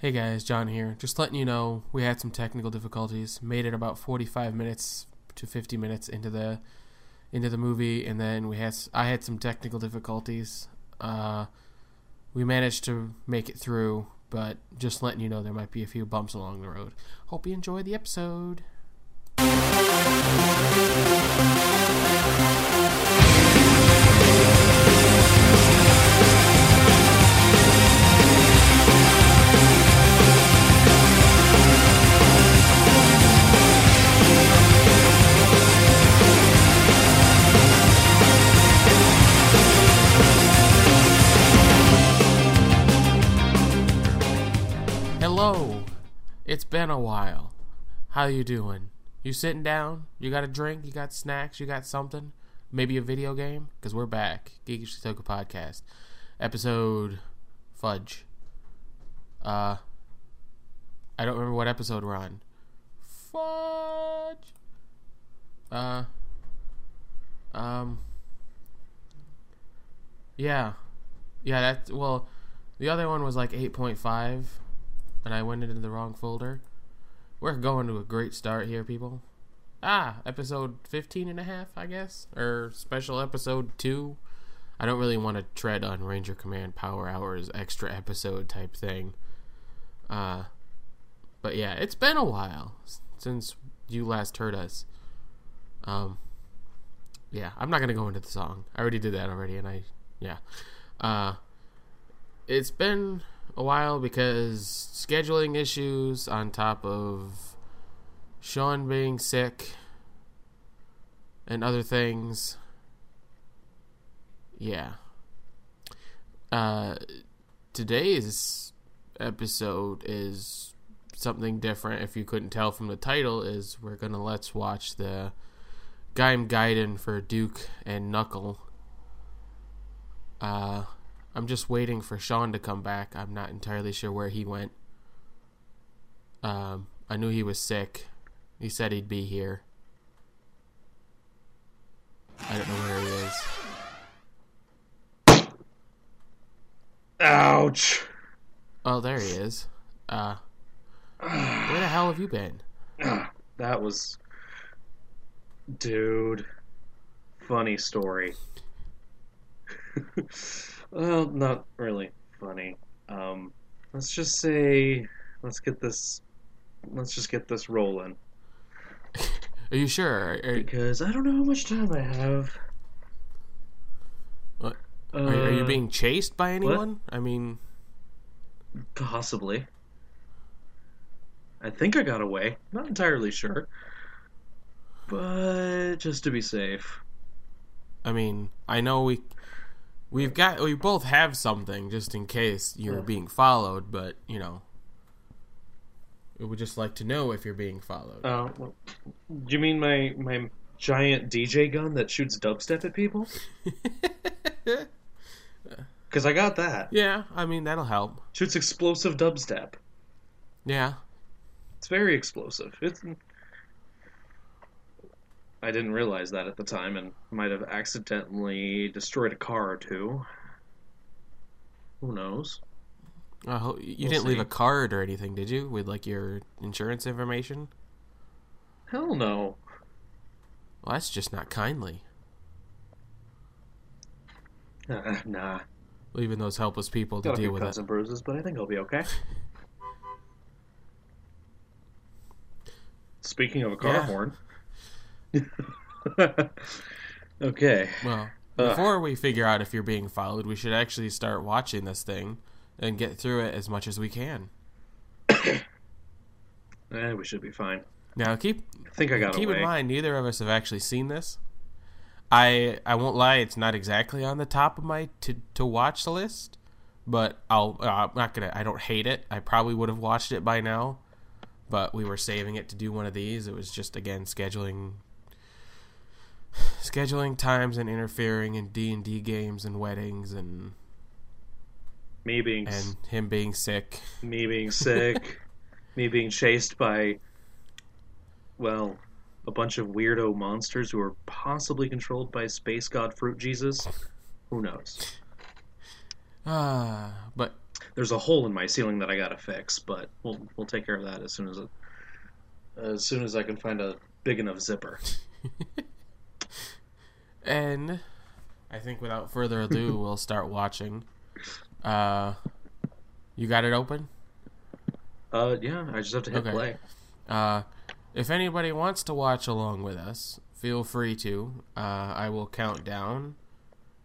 Hey guys, Jon here. Just letting you know we had some technical difficulties. Made it about 45 minutes to 50 minutes into the into the movie and then we had I had some technical difficulties. Uh we managed to make it through, but just letting you know there might be a few bumps along the road. Hope you enjoy the episode. It's been a while. How you doing? You sitting down? You got a drink? You got snacks? You got something? Maybe a video game? Because we're back. Geekish Toku Podcast. Episode Fudge. Uh I don't remember what episode we're on. Fudge. Uh um Yeah. Yeah, that's well the other one was like 8.5 and I went into the wrong folder. We're going to a great start here, people. Ah, episode 15 and a half, I guess, or special episode 2. I don't really want to tread on Ranger Command Power Hours extra episode type thing. Uh but yeah, it's been a while since you last heard us. Um yeah, I'm not going to go into the song. I already did that already and I yeah. Uh it's been a while because scheduling issues on top of Shawn being sick and other things. Yeah. Uh, today's episode is something different. If you couldn't tell from the title, is we're gonna let's watch the Gaim Gaiden for Duke and Knuckle. Uh, I'm just waiting for Shawn to come back. I'm not entirely sure where he went. Um, I knew he was sick. He said he'd be here. I don't know where he is. Ouch. Oh, there he is. Uh, where the hell have you been? That was. Dude. Funny story. well, not really funny. Um, let's just say. Let's get this. Let's just get this rolling. Are you sure? Are, Because I don't know how much time I have. What? are, are you Uh, being chased by anyone? I mean, Possibly. I think I got away. Not entirely sure. But just to be safe. I mean, I know we we've got we both have something just in case you're Yeah. being followed, but you know, we would just like to know if you're being followed. Oh, well, do you mean my my giant DJ gun that shoots dubstep at people? Because I got that. yeah, I mean that'll help. Shoots explosive dubstep. Yeah, It's very explosive. It's. I didn't realize that at the time, and might have accidentally destroyed a car or two. Who knows? Hope you We'll didn't leave a card or anything, did you? With like your insurance information? Hell no. Well, that's just not kindly. Uh, nah. Leaving those helpless people to Got a deal few with cuts it. and bruises, but I think I'll be okay. Speaking of a car Yeah. horn. okay. Well, Ugh. before we figure out if you're being followed, we should actually start watching this thing and get through it as much as we can. Eh, we should be fine. Now, keep I think I got keep away. in mind, neither of us have actually seen this. I I won't lie, it's not exactly on the top of my to to watch list, but I'll uh, I'm not gonna. I don't hate it. I probably would have watched it by now, but we were saving it to do one of these. It was just again scheduling scheduling times and interfering in D and D games and weddings and Me being and him being sick. me being sick, me being chased by well, a bunch of weirdo monsters who are possibly controlled by space god fruit Jesus. Who knows? Ah, but There's a hole in my ceiling that I gotta fix, but we'll we'll take care of that as soon as it, as soon as I can find a big enough zipper. And I think without further ado, we'll start watching. Uh, you got it open? Uh, yeah, I just have to hit Okay. play. Uh, if anybody wants to watch along with us, feel free to. Uh, I will count down,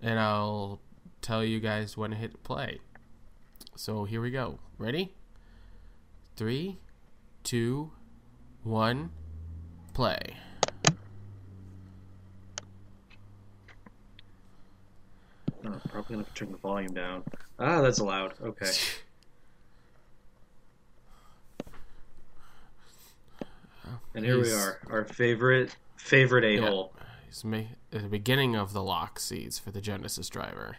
and I'll tell you guys when to hit play. So here we go. Ready? Three, two, one, play. Oh, probably gonna have to turn the volume down. Ah, that's allowed. Okay. And here we are, our favorite favorite a hole. It's ma- at the beginning of the lock seeds for the Genesis driver.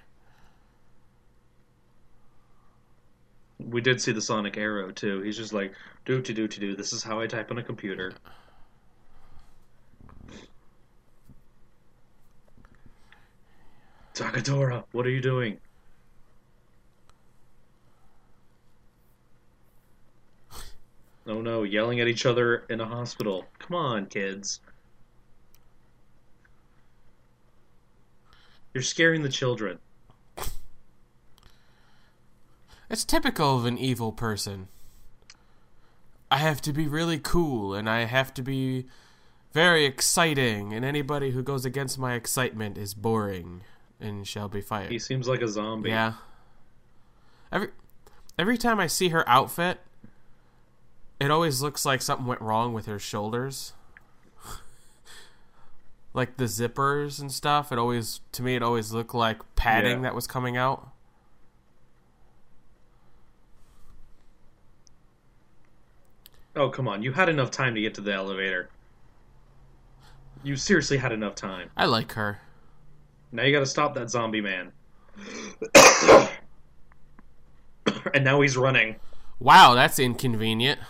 We did see the Sonic Arrow too. He's just like do to do to do. This is how I type on a computer. Takatora, what are you doing? Oh no, yelling at each other in a hospital. Come on, kids. You're scaring the children. It's typical of an evil person. I have to be really cool and I have to be very exciting, and anybody who goes against my excitement is boring and shall be fired. He seems like a zombie. Yeah. Every every time I see her outfit, it always looks like something went wrong with her shoulders. like the zippers and stuff, it always to me it always looked like padding Yeah. that was coming out. Oh, come on. You had enough time to get to the elevator. You seriously had enough time. I like her. Now you gotta stop that zombie man. and now he's running. Wow, that's inconvenient.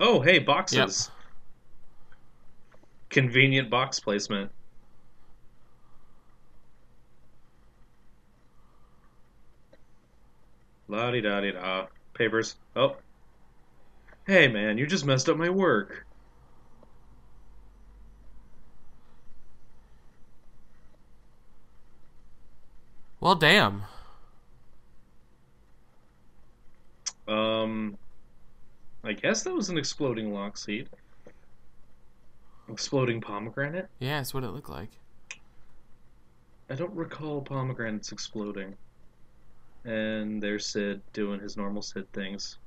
Oh, hey, boxes. Convenient box placement. La di da di da. Papers. Oh. Hey, man, you just messed up my work. Well, damn. Um, I guess that was an exploding lock seed. Exploding pomegranate? Yeah, that's what it looked like. I don't recall pomegranates exploding. And there's Sid doing his normal Sid things.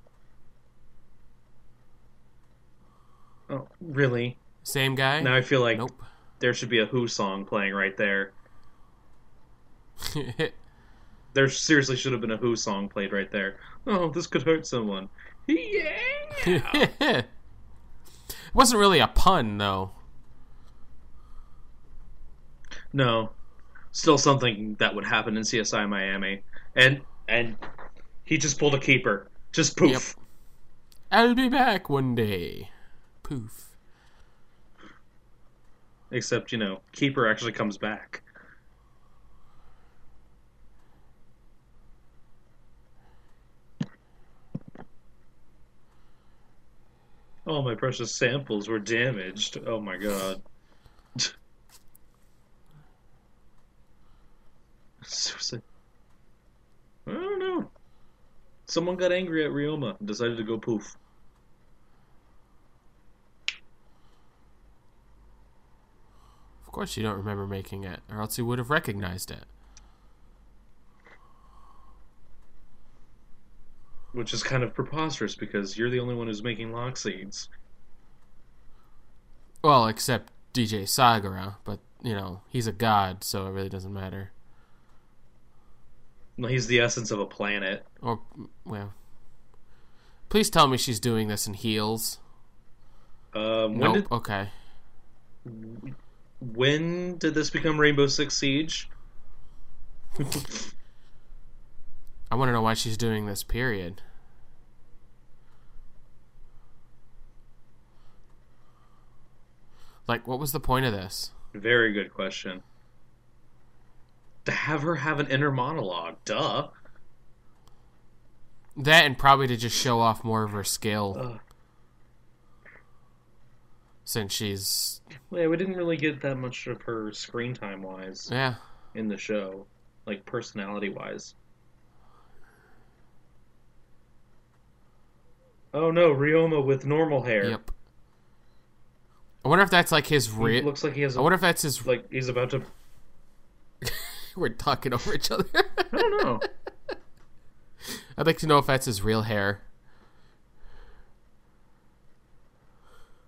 Oh, really? Same guy? Now I feel like Nope. there should be a Who song playing right there. There seriously should have been a Who song played right there. Oh, this could hurt someone. Yeah! it wasn't really a pun, though. No, still something that would happen in CSI Miami, and and he just pulled a keeper, just poof. Yep. I'll be back one day. Poof. Except you know, keeper actually comes back. Oh, my precious samples were damaged. Oh my god. Seriously. I don't know. Someone got angry at Ryoma and decided to go poof. Of course you don't remember making it, or else you would have recognized it. Which is kind of preposterous because you're the only one who's making lock seeds. Well, except DJ Sagara, but, you know, he's a god, so it really doesn't matter. Well, he's the essence of a planet. Or, well. Please tell me she's doing this in heels. Um, when Nope. did Okay. when did this become Rainbow Six Siege? I want to know why she's doing this, period. Like, what was the point of this? Very good question. To have her have an inner monologue, duh. That and probably to just show off more of her skill Ugh. since she's Well, yeah, we didn't really get that much of her screen time wise yeah. in the show, like personality wise. Oh no, Ryoma with normal hair. Yep. I wonder if that's like his real. looks like he has I a, wonder if that's his. like he's about to. We're talking over each other. I don't know. I'd like to know if that's his real hair.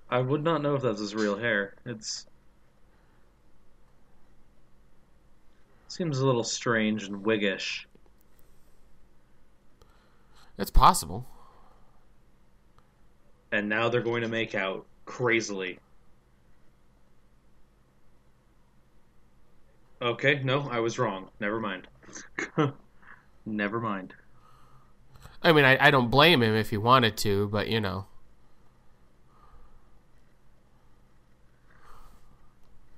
I would not know if that's his real hair. It's seems a little strange and wiggish. It's possible. And now they're going to make out crazily. Okay, no, I was wrong. Never mind. Never mind. I mean, I, I don't blame him if he wanted to, but you know.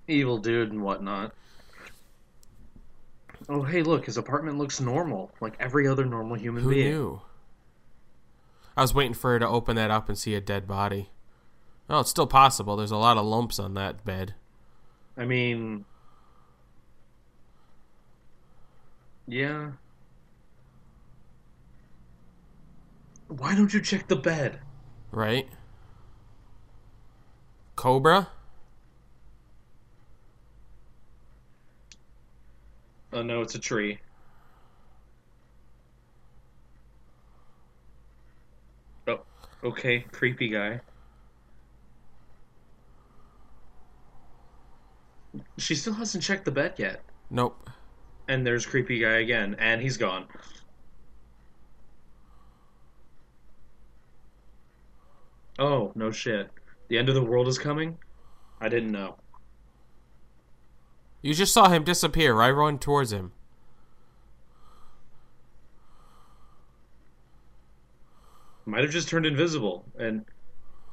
Evil dude and whatnot. Oh, hey, look, his apartment looks normal, like every other normal human Who being. knew? I was waiting for her to open that up and see a dead body. Oh, it's still possible. There's a lot of lumps on that bed. I mean, yeah. Why don't you check the bed? Right? Cobra? Oh no, it's a tree. Oh, okay, creepy guy. She still hasn't checked the bed yet. Nope. And there's creepy guy again, and he's gone. Oh, no shit. The end of the world is coming? I didn't know. You just saw him disappear. right run towards him. Might have just turned invisible. And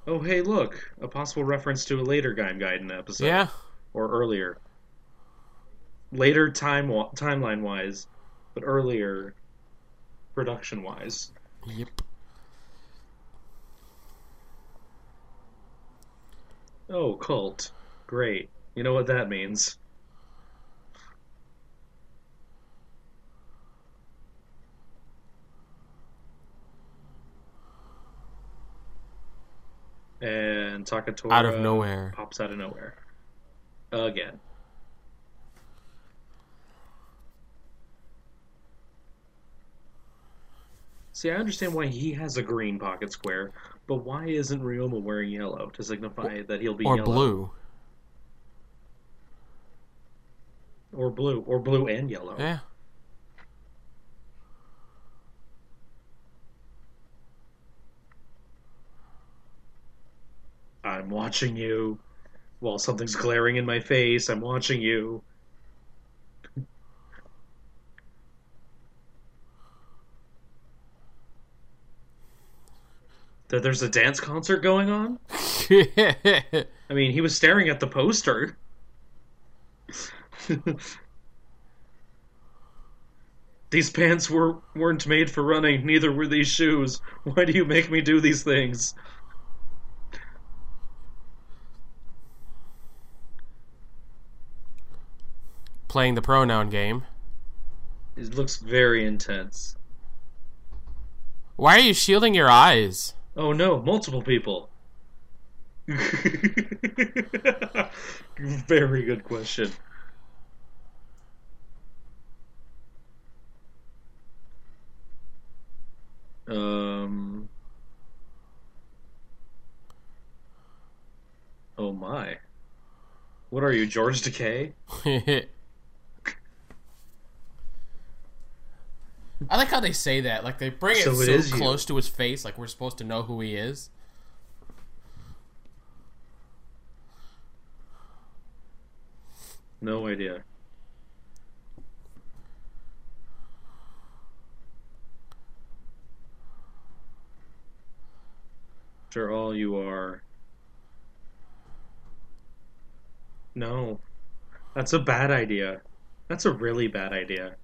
oh, hey, look, a possible reference to a later Gaim Gaiden episode. Yeah. Or earlier. Later time timeline wise, but earlier production wise. Yep. Oh, cult. Great. You know what that means. And Takatora Out of nowhere. pops out of nowhere. Again. See, I understand why he has a green pocket square, but why isn't Ryoma wearing yellow to signify that he'll be Or yellow? blue. Or blue. Or blue and yellow. Yeah. I'm watching you. While something's glaring in my face, I'm watching you. that there's a dance concert going on? I mean, he was staring at the poster. these pants were weren't made for running, neither were these shoes. Why do you make me do these things? Playing the pronoun game. It looks very intense. Why are you shielding your eyes? Oh no, multiple people. very good question. Um. Oh my. What are you, George Takei? I like how they say that. Like they bring it So so, it is you. close to his face, like we're supposed to know who he is. No idea. After all, you are. No. That's a bad idea. That's a really bad idea.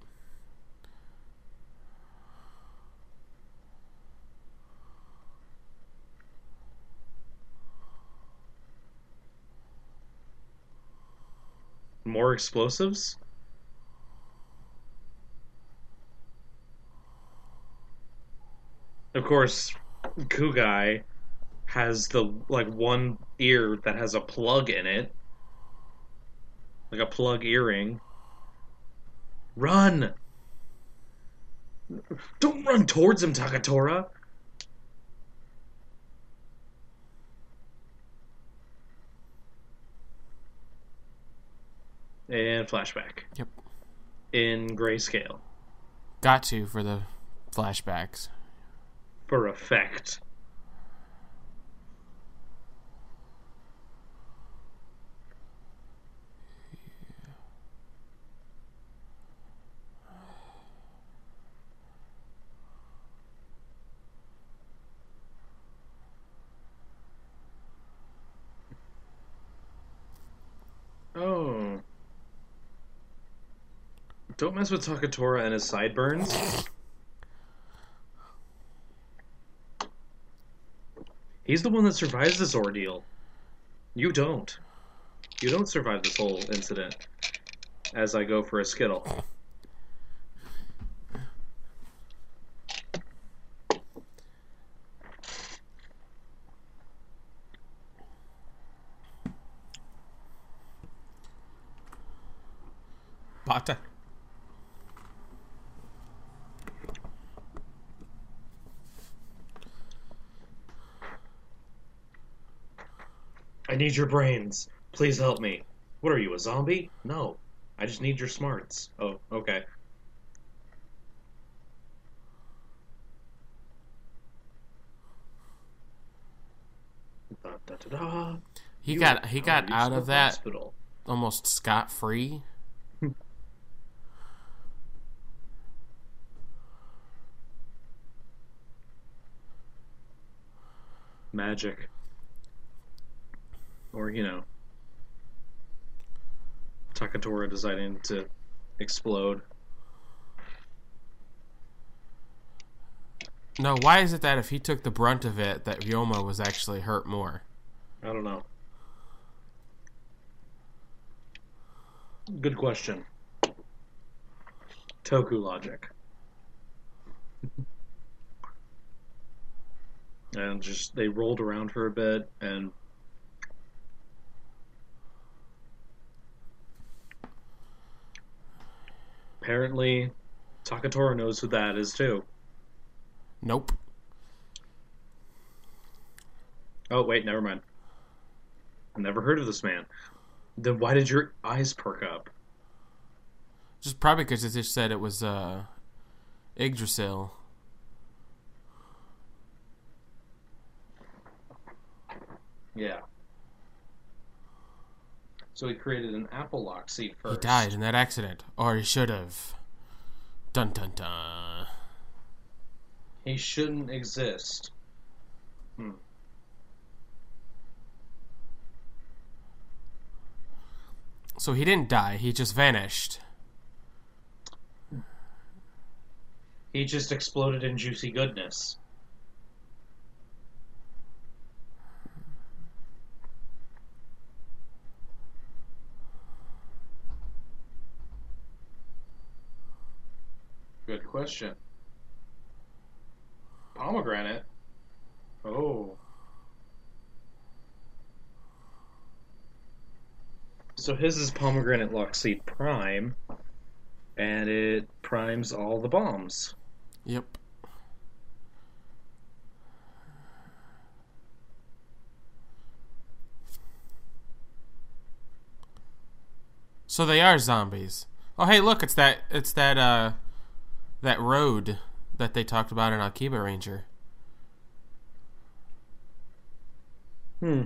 More explosives? Of course, Kugai has the like one ear that has a plug in it. Like a plug earring. Run! Don't run towards him, Takatora! And flashback. Yep. In grayscale. Got to for the flashbacks. For effect. Oh. Don't mess with Takatora and his sideburns. He's the one that survives this ordeal. You don't. You don't survive this whole incident. As I go for a skittle. Bata. I need your brains. Please help me. What are you, a zombie? No. I just need your smarts. Oh, okay. Da, da, da, da. He You got he got out of that Hospital. almost scot free. Magic. Or, you know, Takatora deciding to explode. No, why is it that if he took the brunt of it, that Ryoma was actually hurt more? I don't know. Good question. Toku logic. and just they rolled around for a bit and apparently Takatora knows who that is too. Nope. Oh wait, never mind. Never heard of this man. Then why did your eyes perk up? Just probably because it just said it was uh, Yggdrasil. Yeah. So he created an apple lock seed He died in that accident, or he should have. Dun dun dun. He shouldn't exist. Hmm. So he didn't die. He just vanished. He just exploded in juicy goodness. Good question. Pomegranate? Oh. So his is pomegranate lock seed prime, and it primes all the bombs. Yep. So they are zombies. Oh hey, look, it's that it's that uh that road that they talked about in Akiba Ranger. Hmm.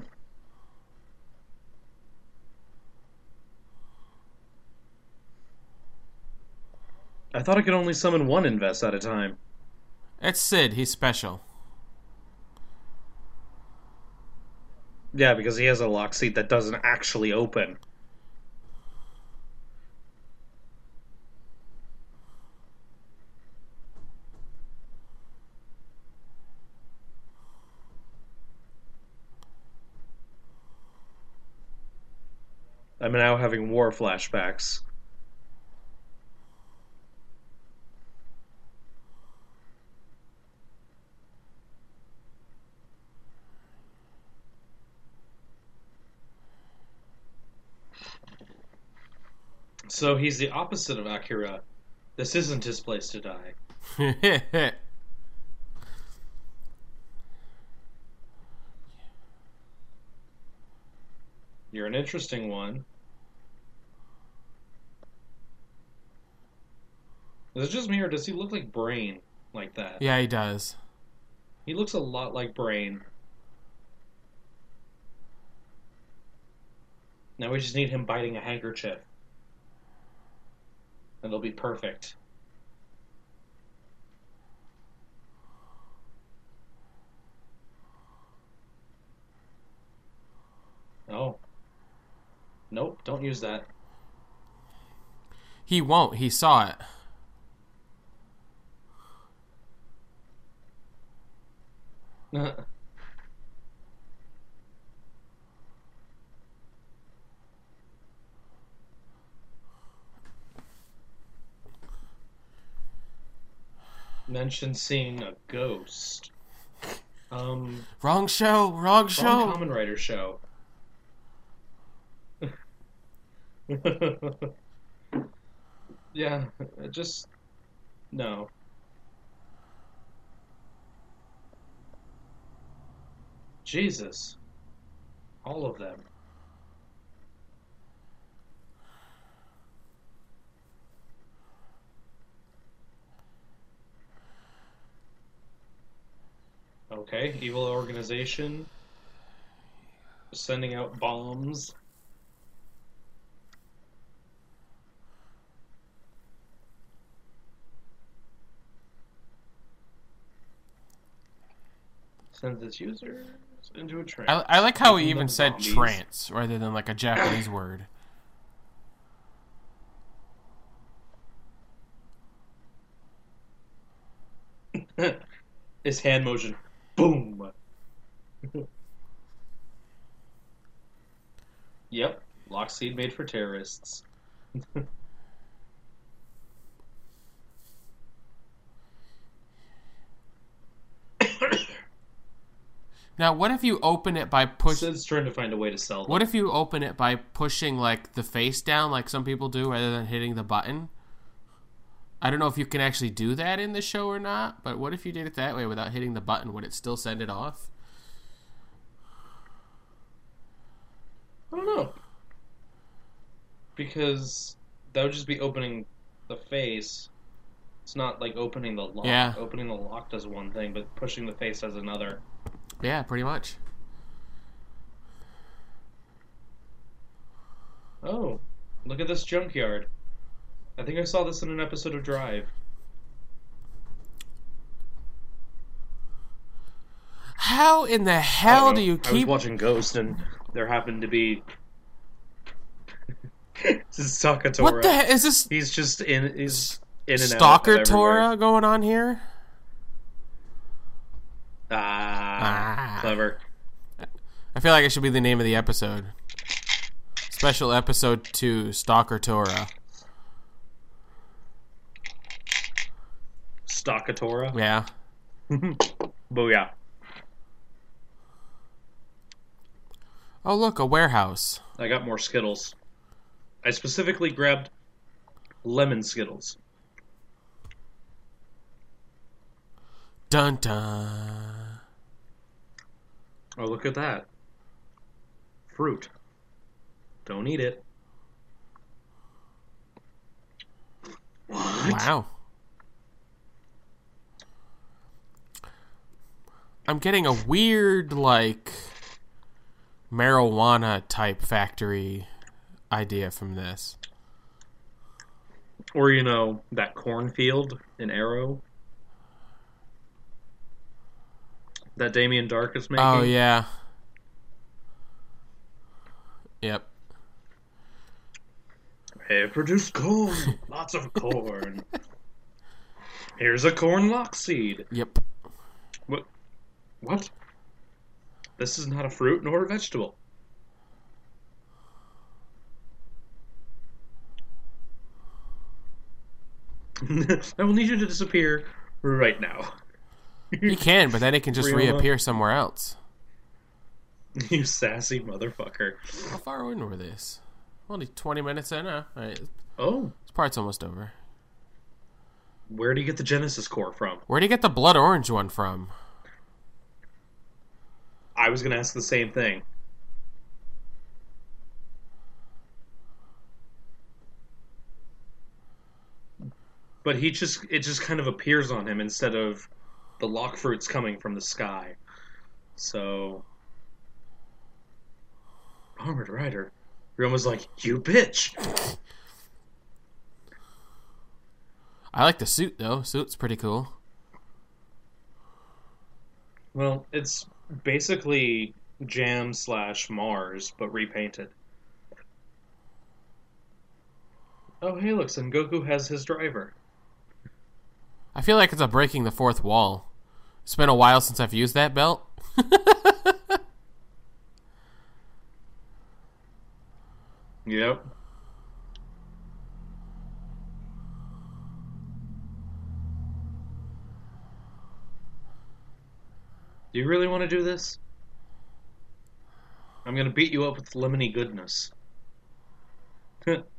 I thought I could only summon one Inves at a time. It's Sid, he's special. Yeah, because he has a lock seed that doesn't actually open. I'm now having war flashbacks. So he's the opposite of Akira. This isn't his place to die. You're an interesting one. Is it just me, or does he look like Brain like that? yeah, he does. He looks a lot like Brain. Now we just need him biting a handkerchief. And it'll be perfect. Oh. Nope, don't use that. He won't. He saw it. Mention seeing a ghost. Um, Wrong show. Wrong show. wrong Kamen Rider show. yeah, just no. Jesus, all of them. Okay, evil organization sending out bombs. Sends its users into a trance. I, I like how he even said zombies. trance rather than like a Japanese word. His hand motion. Boom. yep. Lockseed made for terrorists. Now, what if you open it by pushing? Sid's trying to find a way to sell them. What if you open it by pushing like the face down, like some people do, rather than hitting the button? I don't know if you can actually do that in the show or not, but what if you did it that way without hitting the button? Would it still send it off? I don't know. Because that would just be opening the face. It's not like opening the lock. Yeah. Opening the lock does one thing, but pushing the face does another. Yeah, pretty much. Oh, look at this junkyard. I think I saw this in an episode of Drive. How in the hell do you I was keep? watching Ghost, and there happened to be. this is Sakatora. What the he- is this? He's just in. He's in and Stalker. Torah going on here? Ah, Ah. clever. I feel like it should be the name of the episode. Special episode two, Stalker Tora. Stalker Torah. Yeah. Booyah. Oh look, a warehouse. I got more Skittles. I specifically grabbed lemon Skittles. Dun dun. Oh, look at that. Fruit. Don't eat it. What? Wow. I'm getting a weird like marijuana type factory idea from this. Or, you know, that cornfield in Arrow. that Damien Darhk is oh, making. Oh yeah. Yep. Hey, produce corn. Lots of corn. Here's a corn lock seed. Yep. What? What? This is not a fruit nor a vegetable. I will need you to disappear right now. He can, but then it can just Ryoma. reappear somewhere else. you sassy motherfucker. How far in were this? Only 20 minutes in? Uh, all right, Oh, this part's almost over. where do you get the Genesis core from? Where'd he get the blood orange one from? I was gonna ask the same thing. But he just it just kind of appears on him instead of the lock fruits coming from the sky. So Armored Rider. Ryoma's like, You bitch! I like the suit, though. Suit's pretty cool. Well, it's basically Jam slash Mars, but repainted. Oh, hey, look, Son Goku has his driver. I feel like it's a breaking the fourth wall. It's been a while since I've used that belt. Yep. Do you really want to do this? I'm gonna beat you up with lemony goodness.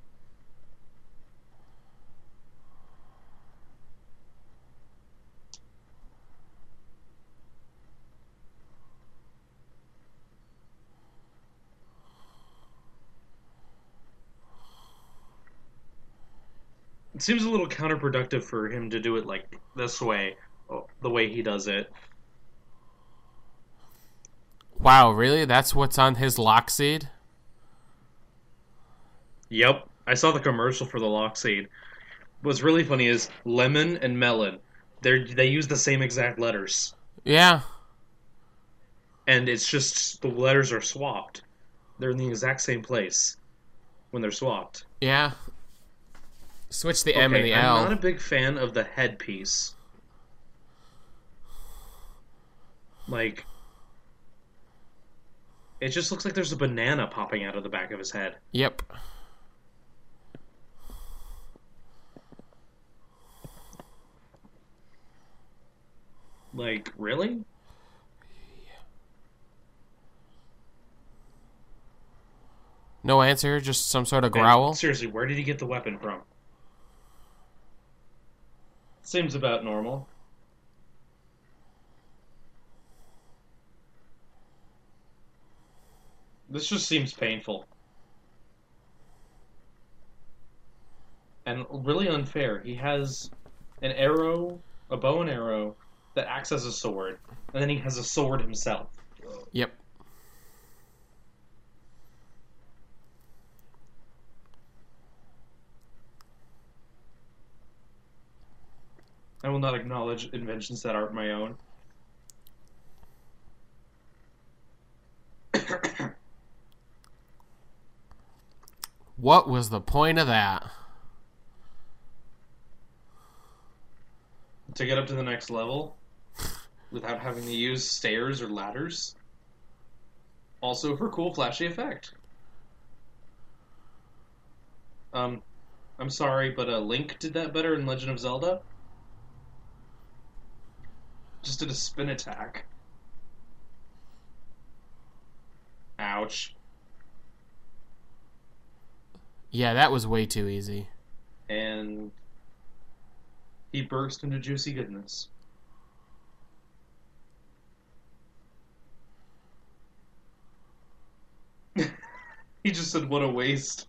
it seems a little counterproductive for him to do it like this way, oh, the way he does it. Wow, really? That's what's on his lock seed? Yep, I saw the commercial for the lock seed. What's really funny is lemon and melon. They they use the same exact letters, Yeah. and it's just the letters are swapped. They're in the exact same place when they're swapped. Yeah. Switch the M and Okay, the I'm L. not a big fan of the headpiece. Like, it just looks like there's a banana popping out of the back of his head. Yep. Like, really? No answer, just some sort of And growl. seriously, where did he get the weapon from? Seems about normal. This just seems painful. And really unfair. He has an arrow, a bow and arrow, that acts as a sword, and then he has a sword himself. Yep. I will not acknowledge inventions that aren't my own. What was the point of that? to get up to the next level without having to use stairs or ladders. Also for cool flashy effect. Um, I'm sorry, but uh, Link did that better in Legend of Zelda. Just did a spin attack. Ouch. Yeah, that was way too easy. And he burst into juicy goodness. he just said, "What a waste."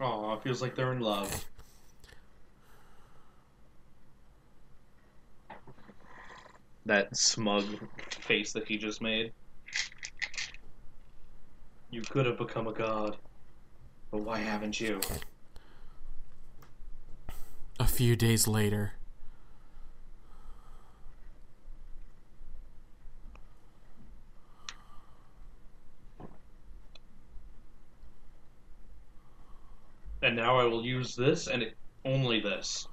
Aw, it feels like they're in love. That smug face that he just made. You could have become a god, but why haven't you? A few days later. will use this and it, only this.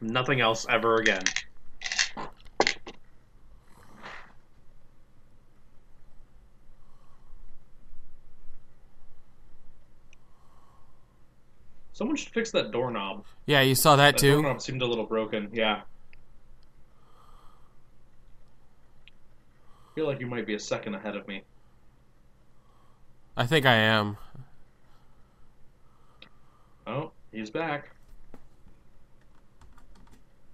Nothing else ever again. Someone should fix that doorknob. Yeah, you saw that, that too. Doorknob seemed a little broken. Yeah. I feel like you might be a second ahead of me. I think I am. Oh, he's back.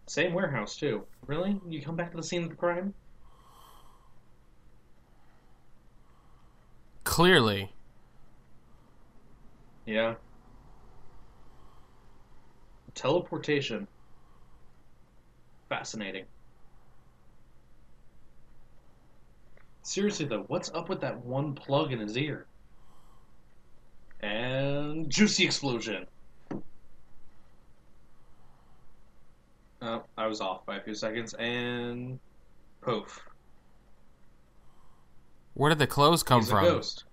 Same warehouse too. Really? You come back to the scene of the crime? Clearly. Yeah. Teleportation. Fascinating. Seriously though, what's up with that one plug in his ear? And juicy explosion. Oh, I was off by a few seconds, and poof. Where did the clothes come He's from? a ghost.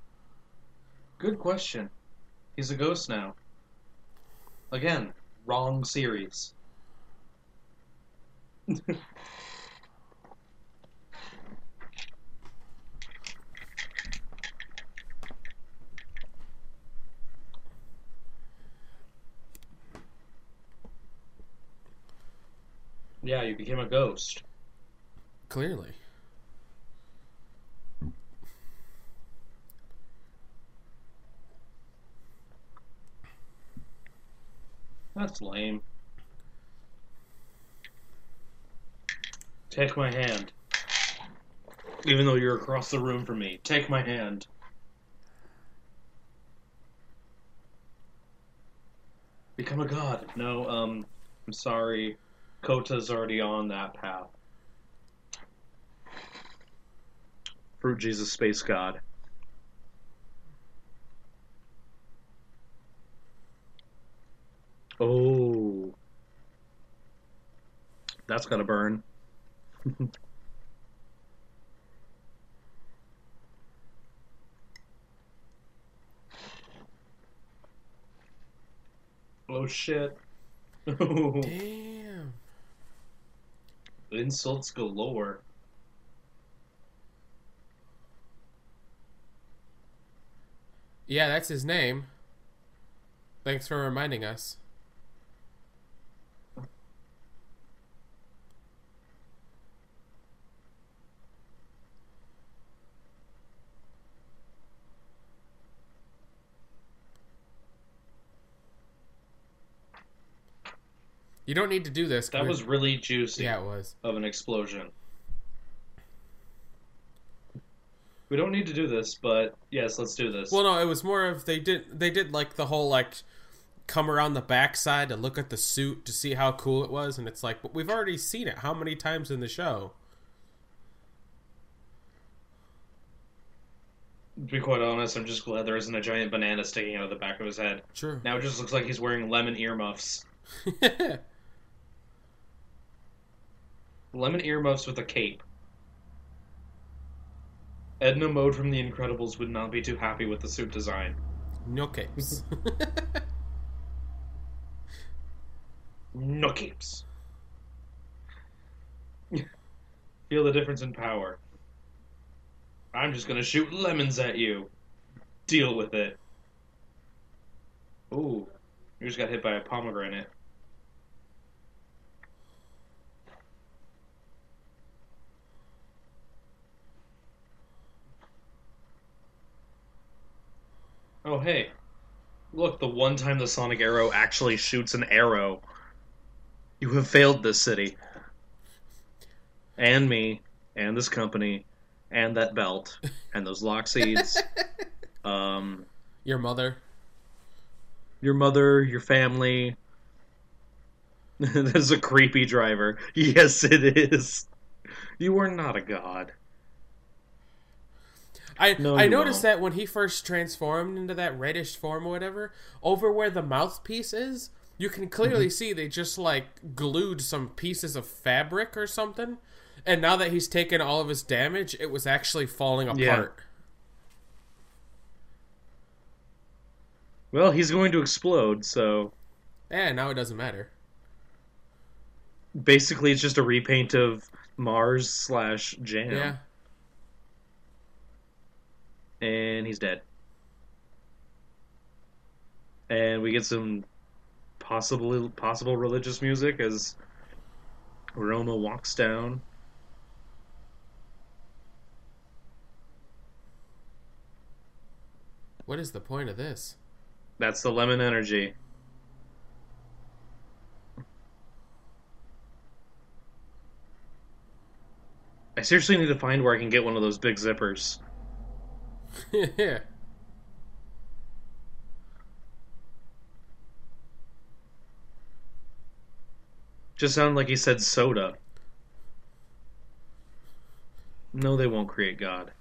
Good question. He's a ghost now. Again, wrong series. yeah, you became a ghost. Clearly. That's lame. Take my hand. Even though you're across the room from me, take my hand. Become a god. No, um, I'm sorry. Kota's already on that path. Fruit Jesus Space God. Oh. That's gonna burn. oh shit. Damn. Insults galore. Yeah, that's his name. Thanks for reminding us. You don't need to do this. That was really juicy yeah, it was. of an explosion. We don't need to do this, but yes, let's do this. Well, no, it was more of they did they did like the whole like come around the backside to look at the suit to see how cool it was, and it's like, but we've already seen it how many times in the show? to be quite honest, I'm just glad there isn't a giant banana sticking out of the back of his head. True. Now it just looks like he's wearing lemon earmuffs. Lemon earmuffs with a cape. Edna Mode from The Incredibles would not be too happy with the suit design. no capes. No capes. Feel the difference in power. I'm just gonna shoot lemons at you. Deal with it. Ooh, you just got hit by a pomegranate. Oh, hey. Look, the one time the Sonic Arrow actually shoots an arrow. You have failed this city. And me, and this company, and that belt, and those lock seeds. um, Your mother. your mother, your family. There's a creepy driver. Yes, it is. You are not a god. I No, I noticed won't. that when he first transformed into that reddish form or whatever, over where the mouthpiece is, you can clearly Mm-hmm. see they just like glued some pieces of fabric or something. And now that he's taken all of his damage, it was actually falling apart. Yeah. Well, he's going to explode, so Yeah, now it doesn't matter. basically it's just a repaint of Mars slash Jam. Yeah. And he's dead. And we get some possibly possible religious music as Ryoma walks down. What is the point of this? That's the lemon energy. I seriously need to find where I can get one of those big zippers. Yeah. Just sound like he said soda. No, they won't create God.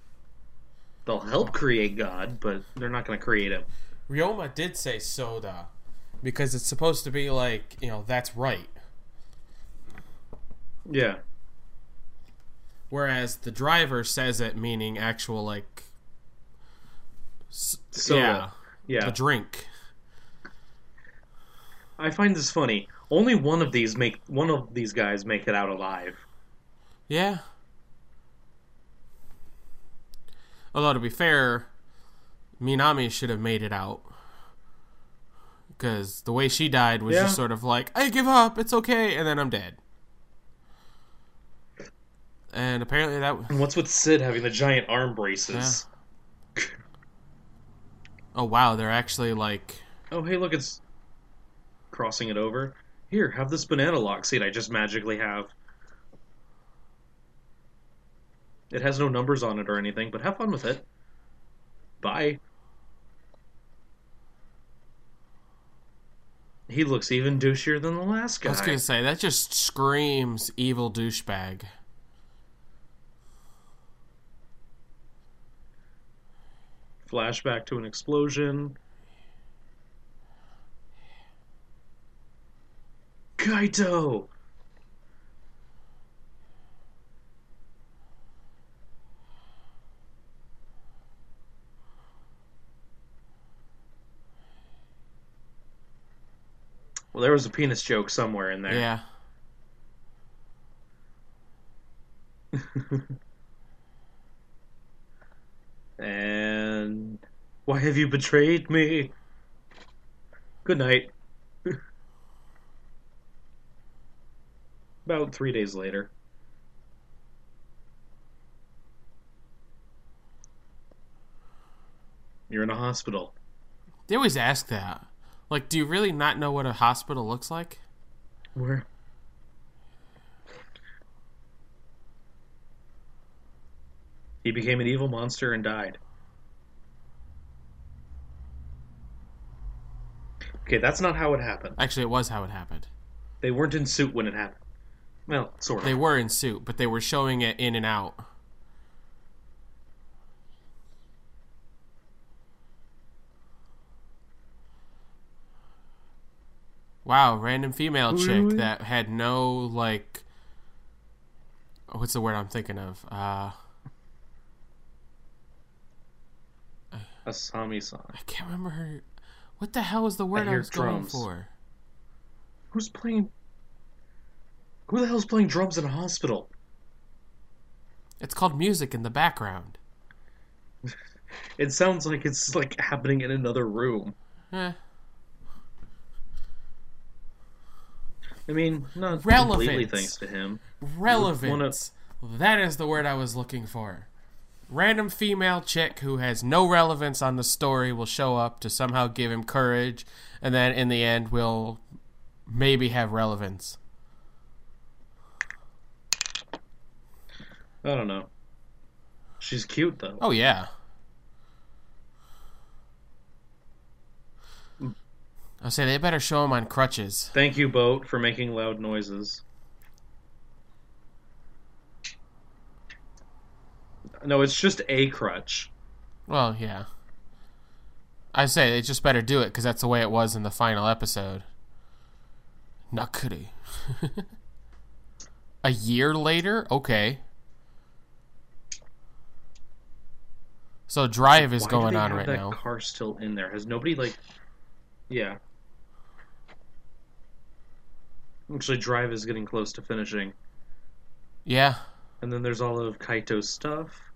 They'll help create God, but they're not going to create him. Ryoma did say soda because it's supposed to be like, you know, that's right. Yeah. Whereas the driver says it meaning actual like Soda. yeah, Yeah. the drink. I find this funny. Only one of these make one of these guys make it out alive. Yeah. Although to be fair, Minami should have made it out. Because the way she died was Yeah. just sort of like, I give up, it's okay, and then I'm dead. And apparently that. And what's with Sid having the giant arm braces? Oh wow, they're actually like. Oh, hey, look, it's crossing it over. Here, have this banana lock seed I just magically have. It has no numbers on it or anything, but have fun with it. Bye. He looks even douchier than the last guy. I was gonna say that just screams evil douchebag. Flashback to an explosion. Kaito! Well, there was a penis joke somewhere in there. Yeah. And why have you betrayed me? Good night. About three days later. You're in a hospital. They always ask that. Like, do you really not know what a hospital looks like? Where? He became an evil monster and died. Okay, that's not how it happened. Actually, it was how it happened. They weren't in suit when it happened. Well, sort of. They were in suit, but they were showing it in and out. Wow, random female chick that had no like what's the word I'm thinking of? Uh Asami-san. I can't remember her what the hell was the word I, hear was drums. going for? Who's playing? Who the hell's playing drums in a hospital? It's called music in the background. It sounds like it's like happening in another room. Eh. I mean, not Relevance. completely thanks to him. relevance. That is the word I was looking for. Random female chick who has no relevance on the story will show up to somehow give him courage, and then in the end will maybe have relevance. I don't know. She's cute though. Oh yeah. Mm. I'll say they better show him on crutches. Thank you, boat, for making loud noises. No, it's just a crutch. Well, yeah. I say they just better do it because that's the way it was in the final episode. Nakuri. A year later? Okay. So Drive is Why going on right that now. car still in there? Has nobody like? Yeah. Actually, Drive is getting close to finishing, Yeah. and then there's all of Kaito's stuff.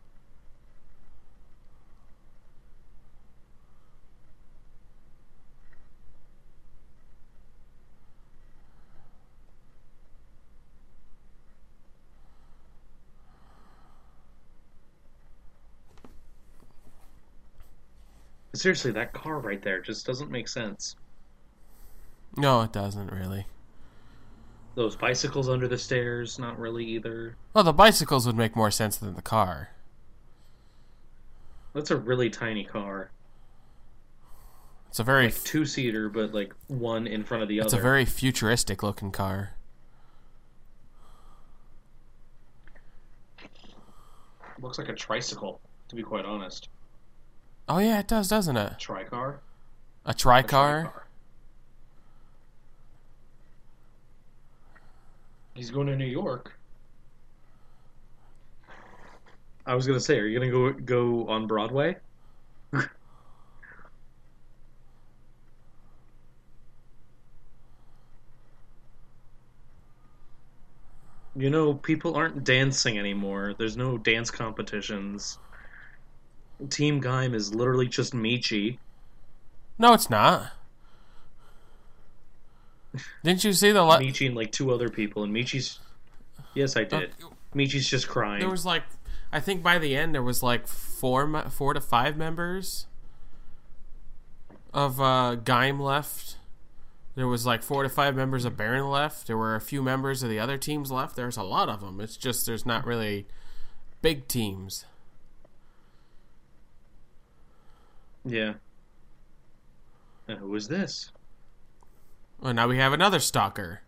Seriously, that car right there just doesn't make sense. No, it doesn't really. Those bicycles under the stairs, not really either. Well, the bicycles would make more sense than the car. That's a really tiny car. It's a very Like two seater, but like one in front of the it's other. It's a very futuristic looking car. Looks like a tricycle, to be quite honest. Oh yeah, it does, doesn't it? Tricar? A tricar. He's going to New York. I was gonna say, are you gonna go go on Broadway? you know, people aren't dancing anymore. There's no dance competitions. Team Gaim is literally just Michi. No, it's not. Didn't you see the? Le- Michi and like two other people, and Michi's. Yes, I did. Michi's just crying. there was like, I think by the end there was like four, four to five members of uh, Gaim left. There was like four to five members of Baron left. There were a few members of the other teams left. There's a lot of them. It's just there's not really big teams. Yeah. Who is this? Well, now we have another stalker.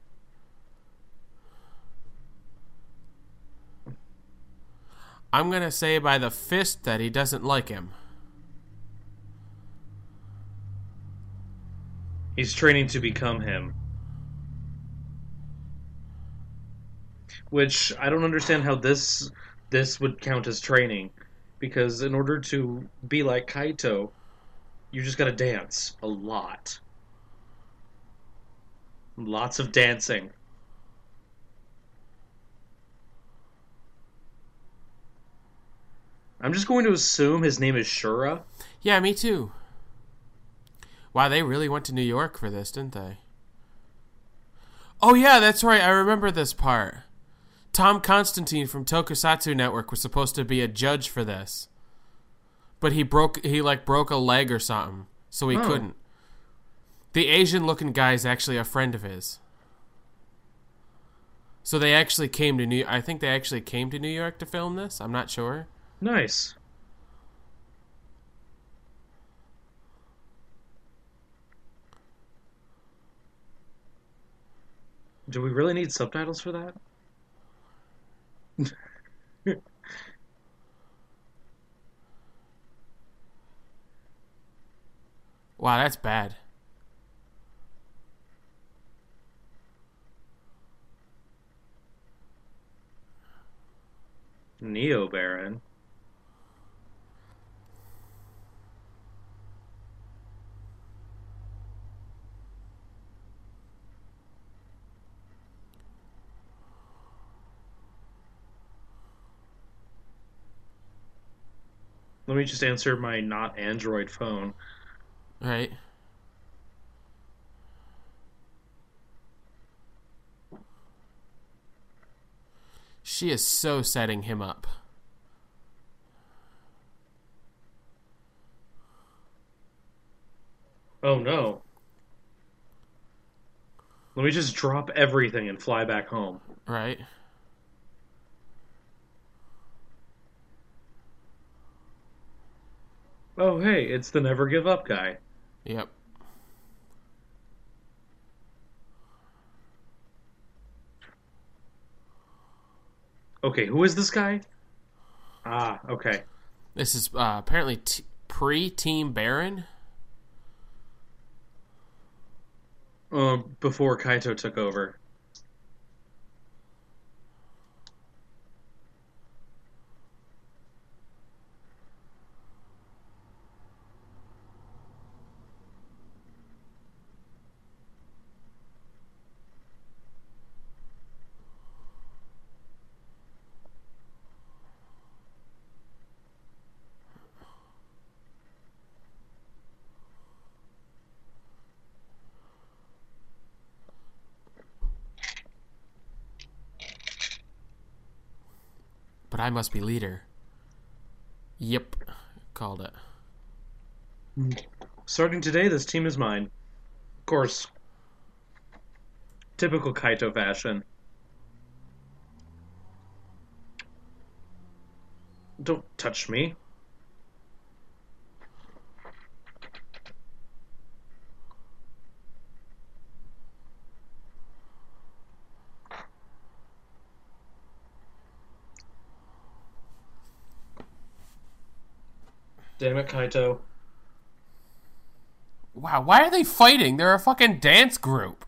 I'm gonna say by the fist that he doesn't like him. He's training to become him. Which I don't understand how this this would count as training, because in order to be like Kaito, you just gotta dance a lot. Lots of dancing. I'm just going to assume his name is Shura. Yeah, me too. Wow, they really went to New York for this, didn't they? Oh yeah, that's right. I remember this part. Tom Constantine from Tokusatsu Network was supposed to be a judge for this. But he broke he like broke a leg or something, so he Oh. couldn't. The Asian looking guy is actually a friend of his. So they actually came to New I think they actually came to New York to film this. I'm not sure. Nice. Do we really need subtitles for that? Wow, that's bad. Neo Baron. Let me just answer my not Android phone. Right? She is so setting him up. Oh no. Let me just drop everything and fly back home. Right? Oh hey, it's the never give up guy. Yep. Okay, who is this guy? Ah, okay. This is uh, apparently t- pre Team Baron. Um, before Kaito took over. Must be leader. Yep. Called it. Starting today, this team is mine. Of course, typical Kaito fashion. Don't touch me. Damn it, Kaito. Wow, why are they fighting? They're a fucking dance group.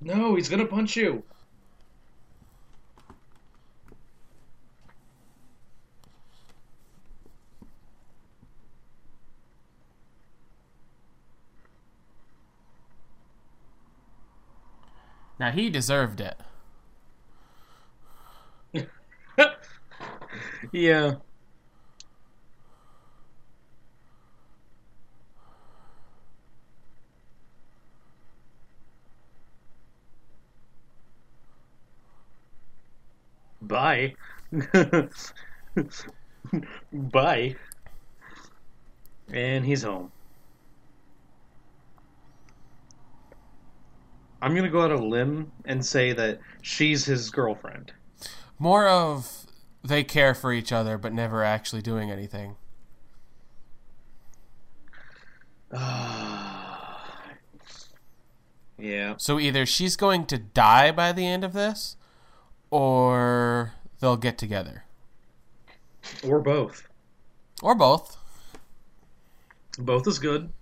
No, he's gonna punch you. Now he deserved it. Yeah. Bye. Bye. And he's home. I'm gonna go out on a limb and say that she's his girlfriend. More of they care for each other but never actually doing anything. yeah. So either she's going to die by the end of this or they'll get together. Or both. Or both. Both is good.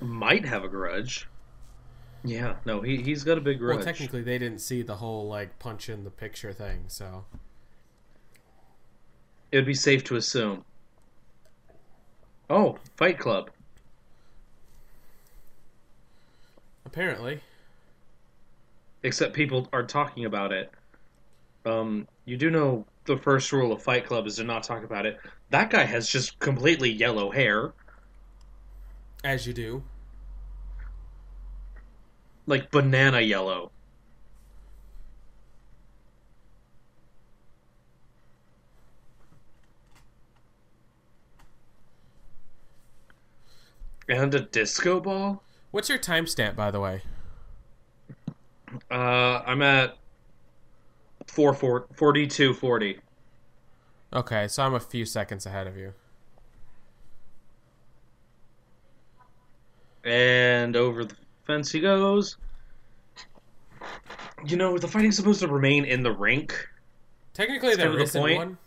Might have a grudge. Yeah, no, he he's got a big grudge. Well, technically they didn't see the whole like punch in the picture thing, so it would be safe to assume. Oh, Fight Club. apparently. Except people are talking about it. Um, you do know the first rule of Fight Club is to not talk about it. That guy has just completely yellow hair. As you do. Like banana yellow. And a disco ball? What's your timestamp, by the way? Uh, I'm at 4, 4 4240. Okay, so I'm a few seconds ahead of you. And over the fence he goes. You know, the fighting's supposed to remain in the rink. Technically, there the isn't point. one.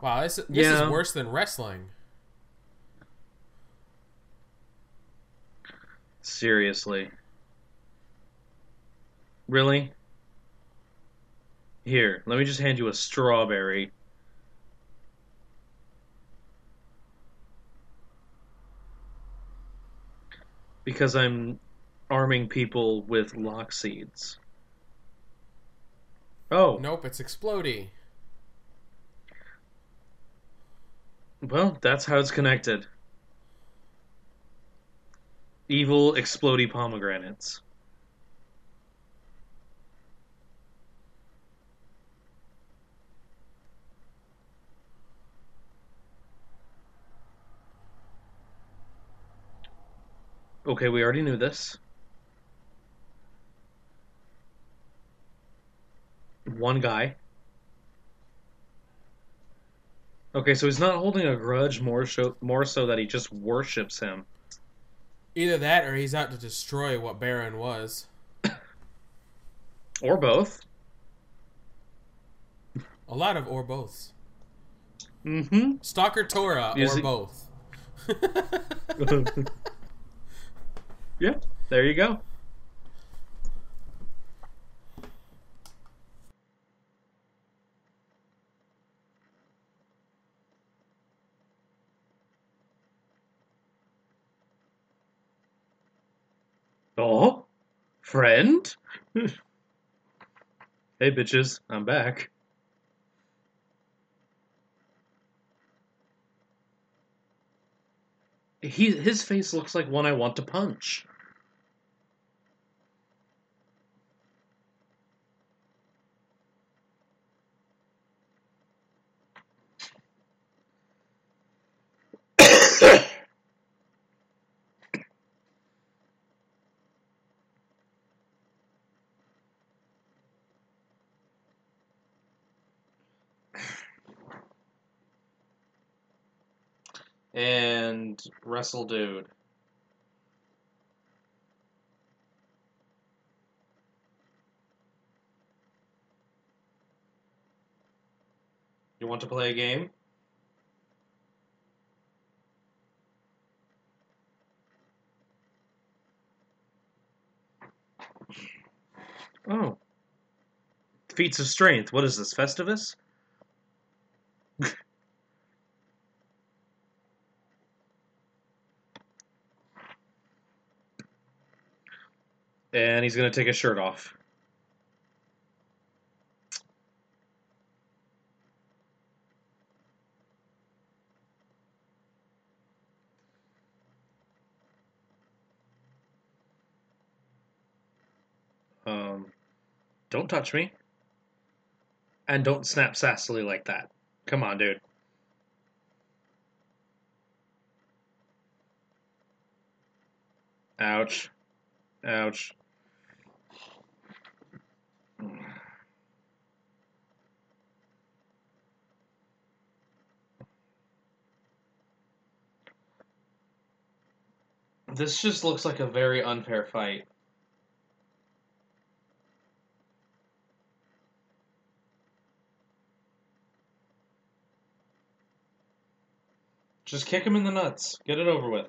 Wow, this, this Yeah. is worse than wrestling. Seriously. Really? Here, let me just hand you a strawberry. Because I'm arming people with lock seeds. Oh, Nope, it's explodey. well, that's how it's connected. Evil explodey pomegranates. Okay, we already knew this. One guy. Okay, so he's not holding a grudge more so, more so that he just worships him. Either that or he's out to destroy what Baron was. Or both. A lot of or both. Mm-hmm. Stalkatora or it- both. yeah, there you go. Oh, friend? hey, bitches, I'm back. He his face looks like one I want to punch. And wrestle dude. You want to play a game? Oh. Feats of strength. What is this, Festivus? And he's going to take his shirt off. Um, don't touch me. And don't snap sassily like that. Come on, dude. Ouch. Ouch. This just looks like a very unfair fight. Just kick him in the nuts. Get it over with.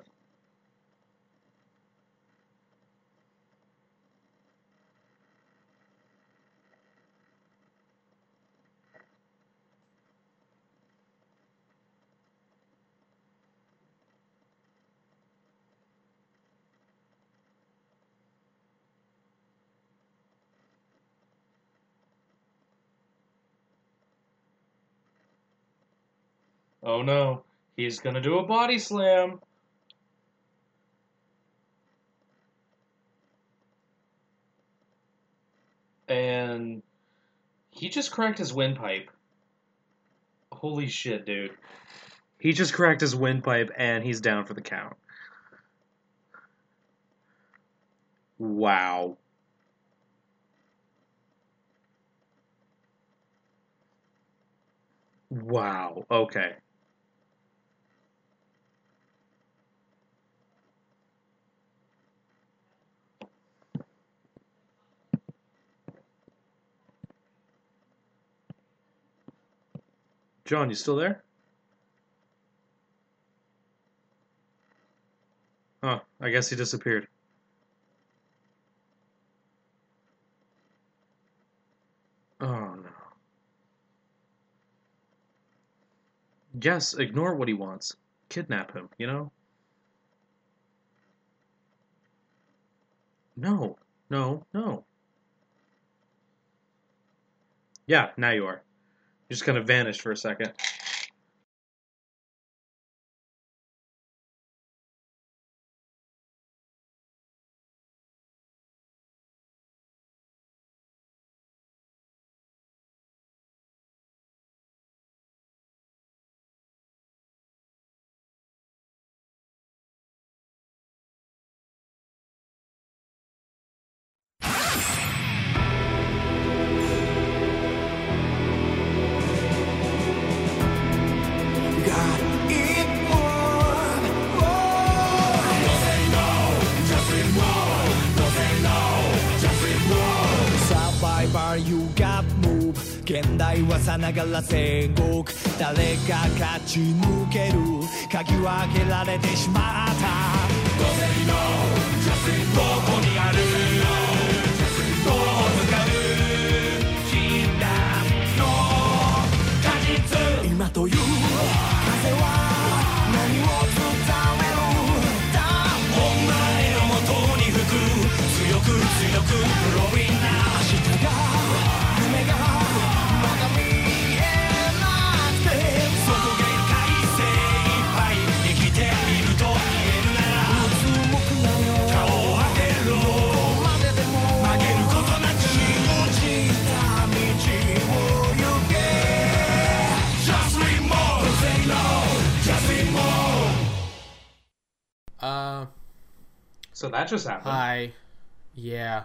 Oh no, he's gonna do a body slam. And he just cracked his windpipe. Holy shit, dude. He just cracked his windpipe and he's down for the count. Wow. Wow. Okay. Jon, you still there? Oh, I guess he disappeared. Oh no. Yes, ignore what he wants. Kidnap him, you know? No, no, no. Yeah, now you are. Just kind of vanished for a second. ながら戦国。誰か勝ち抜ける。鍵は開けられてしまった。So that just happened. Hi. Yeah.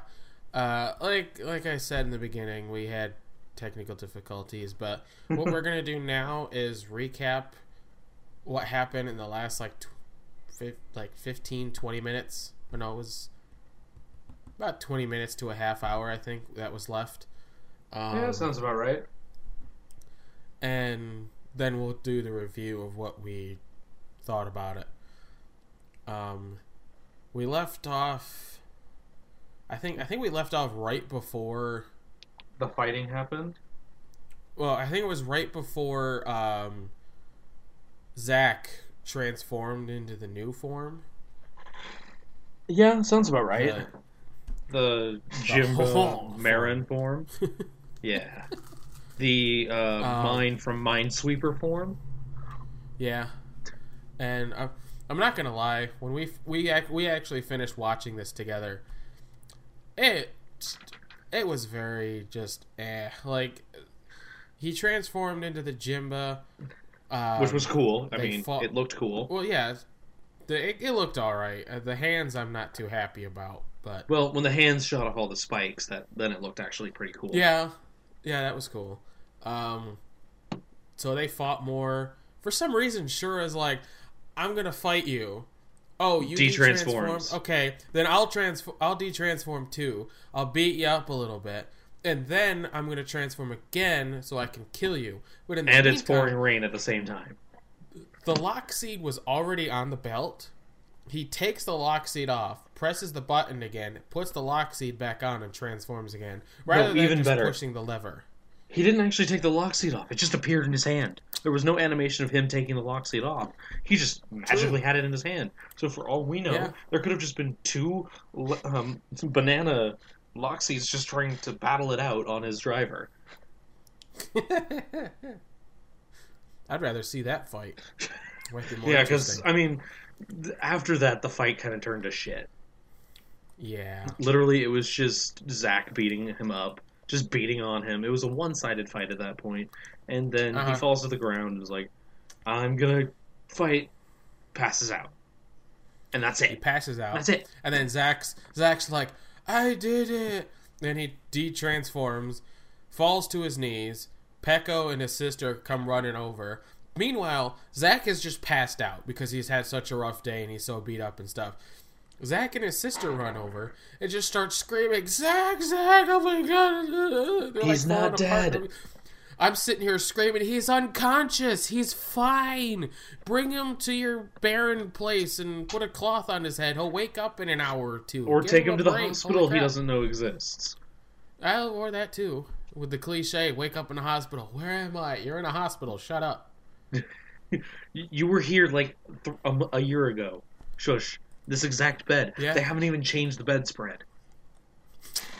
Uh, like like I said in the beginning, we had technical difficulties, but what we're gonna do now is recap what happened in the last like tw- like 15, 20 minutes. No, it was about twenty minutes to a half hour. I think that was left. Um, yeah, sounds about right. and then we'll do the review of what we thought about it. Um, we left off. I think I think we left off right before. The fighting happened. Well, I think it was right before um, Zach transformed into the new form. Yeah, sounds about right. Uh, the whole Jimber. Marron form. Yeah. The uh, Um, mine from Minesweeper form. Yeah, and I'm, I'm not gonna lie. When we we we actually finished watching this together, it it was very just eh. Like he transformed into the Jimber, um, which was cool. I mean, fought- it looked cool. well, yeah. The, it, it looked all right. Uh, the hands, I'm not too happy about, but Well, when the hands shot off all the spikes, that then it looked actually pretty cool. Yeah, yeah, that was cool. Um, so they fought more. For some reason, Shura's like, "I'm gonna fight you." Oh, you de-transform? Okay, then I'll transform. I'll de-transform too. I'll beat you up a little bit, and then I'm gonna transform again so I can kill you. But in the And it's pouring rain at the same time. the lock seed was already on the belt. He takes the lock seed off, presses the button again, puts the lock seed back on, and transforms again. Rather than even just better. pushing the lever. He didn't actually take the lock seed off. It just appeared in his hand. There was no animation of him taking the lock seed off. He just magically had it in his hand. So for all we know, Yeah. there could have just been two um, banana lock seeds just trying to battle it out on his driver. I'd rather see that fight. Might be more Yeah, because interesting. I mean, th- after that, the fight kind of turned to shit. yeah, Literally, it was just Zach beating him up, just beating on him. It was a one-sided fight at that point, and then Uh-huh. he falls to the ground and is like, "I'm gonna fight," passes out, and that's it. he passes out. That's it. And then Zach's Zach's like, "I did it." Then he de-transforms, falls to his knees. Peco and his sister come running over. Meanwhile, Zach is just passed out because he's had such a rough day and he's so beat up and stuff. Zach and his sister run over and just start screaming, "Zach, Zach! Oh my god!" They're, He's falling not apart. dead. I'm sitting here screaming, "He's unconscious. He's fine. Bring him to your Baron place and put a cloth on his head. He'll wake up in an hour or two. Or Give take him a to the break. hospital he doesn't know exists. Oh, or that too. With the cliche, wake up in a hospital. Where am I? You're in a hospital. Shut up. You were here like th- a, m- a year ago. Shush. This exact bed. Yeah. They haven't even changed the bedspread.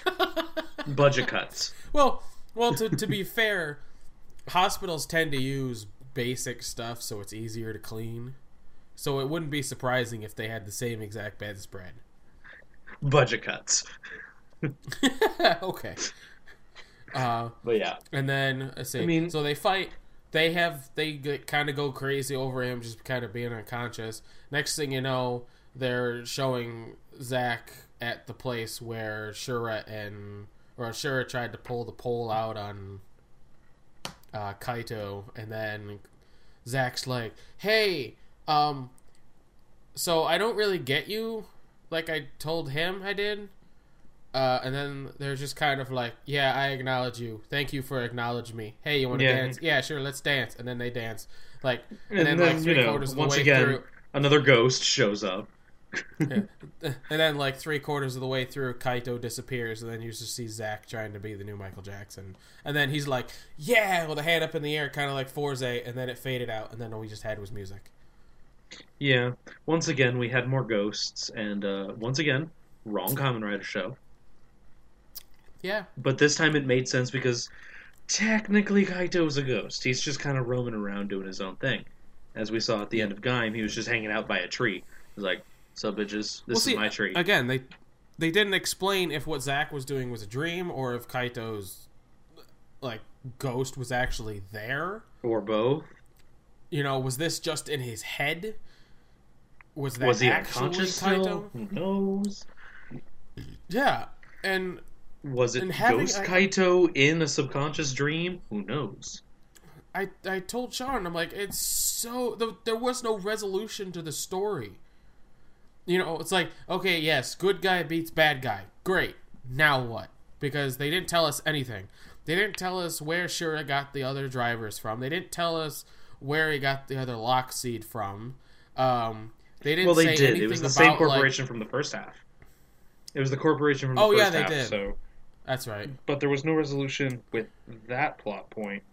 Budget cuts. Well, well. To to be fair, hospitals tend to use basic stuff, so it's easier to clean. So it wouldn't be surprising if they had the same exact bedspread. Budget cuts. okay. Uh, But yeah. And then let's see. I mean- so they fight. They have they kind of go crazy over him, just kind of being unconscious. Next thing you know, they're showing Zach at the place where Shura and or Shura tried to pull the pole out on uh, Kaito, and then Zach's like, "Hey, um, so I don't really get you, like I told him I did." Uh, and then they're just kind of like, "Yeah, I acknowledge you. Thank you for acknowledging me. Hey, you want to Yeah. dance? Yeah, sure. Let's dance." And then they dance, like, and, And, then, then, like you know, quarters once again, through, another ghost shows up. and then like three quarters of the way through, Kaito disappears, and then you just see Zach trying to be the new Michael Jackson, and then he's like, "Yeah," with a hand up in the air, kind of like Fourze, and then it faded out, and then all we just had was music. Yeah. Once again, we had more ghosts, and uh, once again, wrong Kamen Rider show. Yeah, But this time it made sense because technically Kaito Kaito's a ghost. He's just kind of roaming around doing his own thing. As we saw at the end of Gaim, he was just hanging out by a tree. He's like, "So bitches, this Well, is my tree." Again, they they didn't explain if what Zack was doing was a dream or if Kaito's like ghost was actually there. Or both. You know, was this just in his head? was that Was he actually unconscious Kaito? still? Who knows? Yeah, and Was it And Ghost Kaito in a subconscious dream? Who knows? I I told Shawn, I'm like, it's so the, there was no resolution to the story. You know, it's like, okay, yes, good guy beats bad guy. Great. Now what? Because they didn't tell us anything. They didn't tell us where Shura got the other drivers from. They didn't tell us where he got the other lock seed from. Um, they didn't Well, they did. It was the about same like- corporation from the first half. It was the corporation from the Oh, first yeah, they half. did. So, That's right. but there was no resolution with that plot point.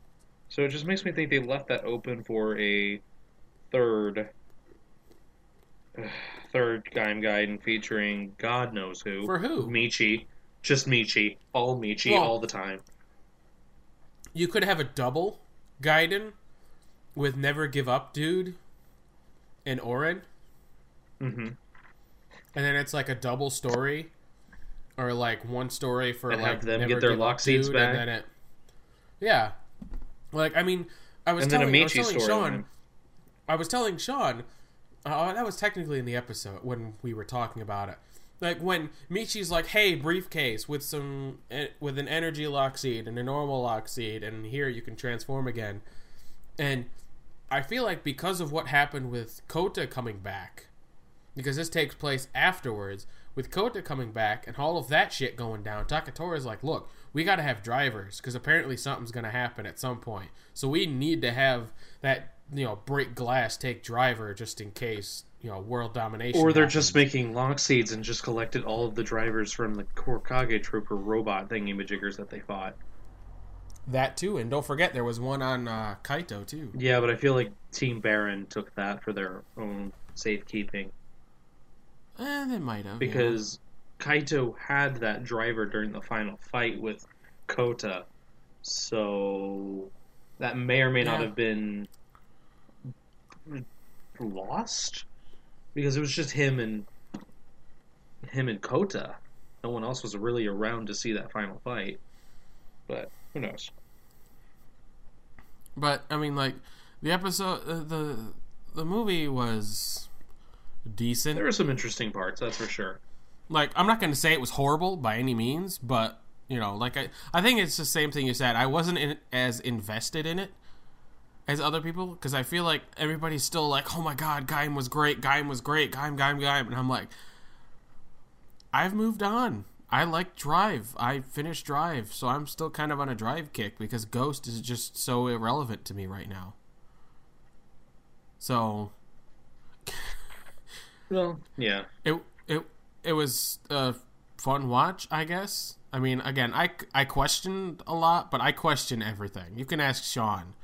So it just makes me think they left that open for a third, third Gaim Gaiden featuring God knows who. For who? Michi, just Michi, all Michi, Well- all the time. You could have a double Gaiden with Never Give Up Dude and Orin. hmm and then it's like a double story or like one story for And like have them Never get their lock seeds Dude, back. and then it yeah like i mean i was And then a telling, I was telling shawn i was telling shawn uh, that was technically in the episode when we were talking about it. Like when michi's like hey briefcase with some eh, with an energy lock seed and a normal lock seed and here you can transform again. And i feel like because of what happened with kota coming back because this takes place afterwards with Kota coming back and all of that shit going down. Takatora's like, look, we got to have drivers because apparently something's going to happen at some point. So we need to have that, you know, break glass, take driver just in case, you know, world domination. Or they're happens. just making lock seeds and just collected all of the drivers from the Kurokage Trooper robot thingy-majiggers that they fought. that too. And don't forget, there was one on uh, Kaito too. Yeah, but I feel like Team Baron took that for their own safekeeping Eh, they might have. because Kaito had that driver during the final fight with Kota, so that may or may not have been lost because it was just him and him and Kota. No one else was really around to see that final fight, but who knows? But I mean, like the episode, uh, the the movie was decent. There were some interesting parts, that's for sure. like I'm not going to say it was horrible by any means, but you know, like I I think it's the same thing you said. I wasn't in, as invested in it as other people because I feel like everybody's still like, "Oh my god, Gaim was great. Gaim was great. Gaim, Gaim, Gaim," and I'm like, I've moved on. I like Drive. I finished Drive, so I'm still kind of on a Drive kick because Ghost is just so irrelevant to me right now. So Well, yeah. it it it was a fun watch, I guess. I mean, again, I I questioned a lot, but I question everything. You can ask Shawn.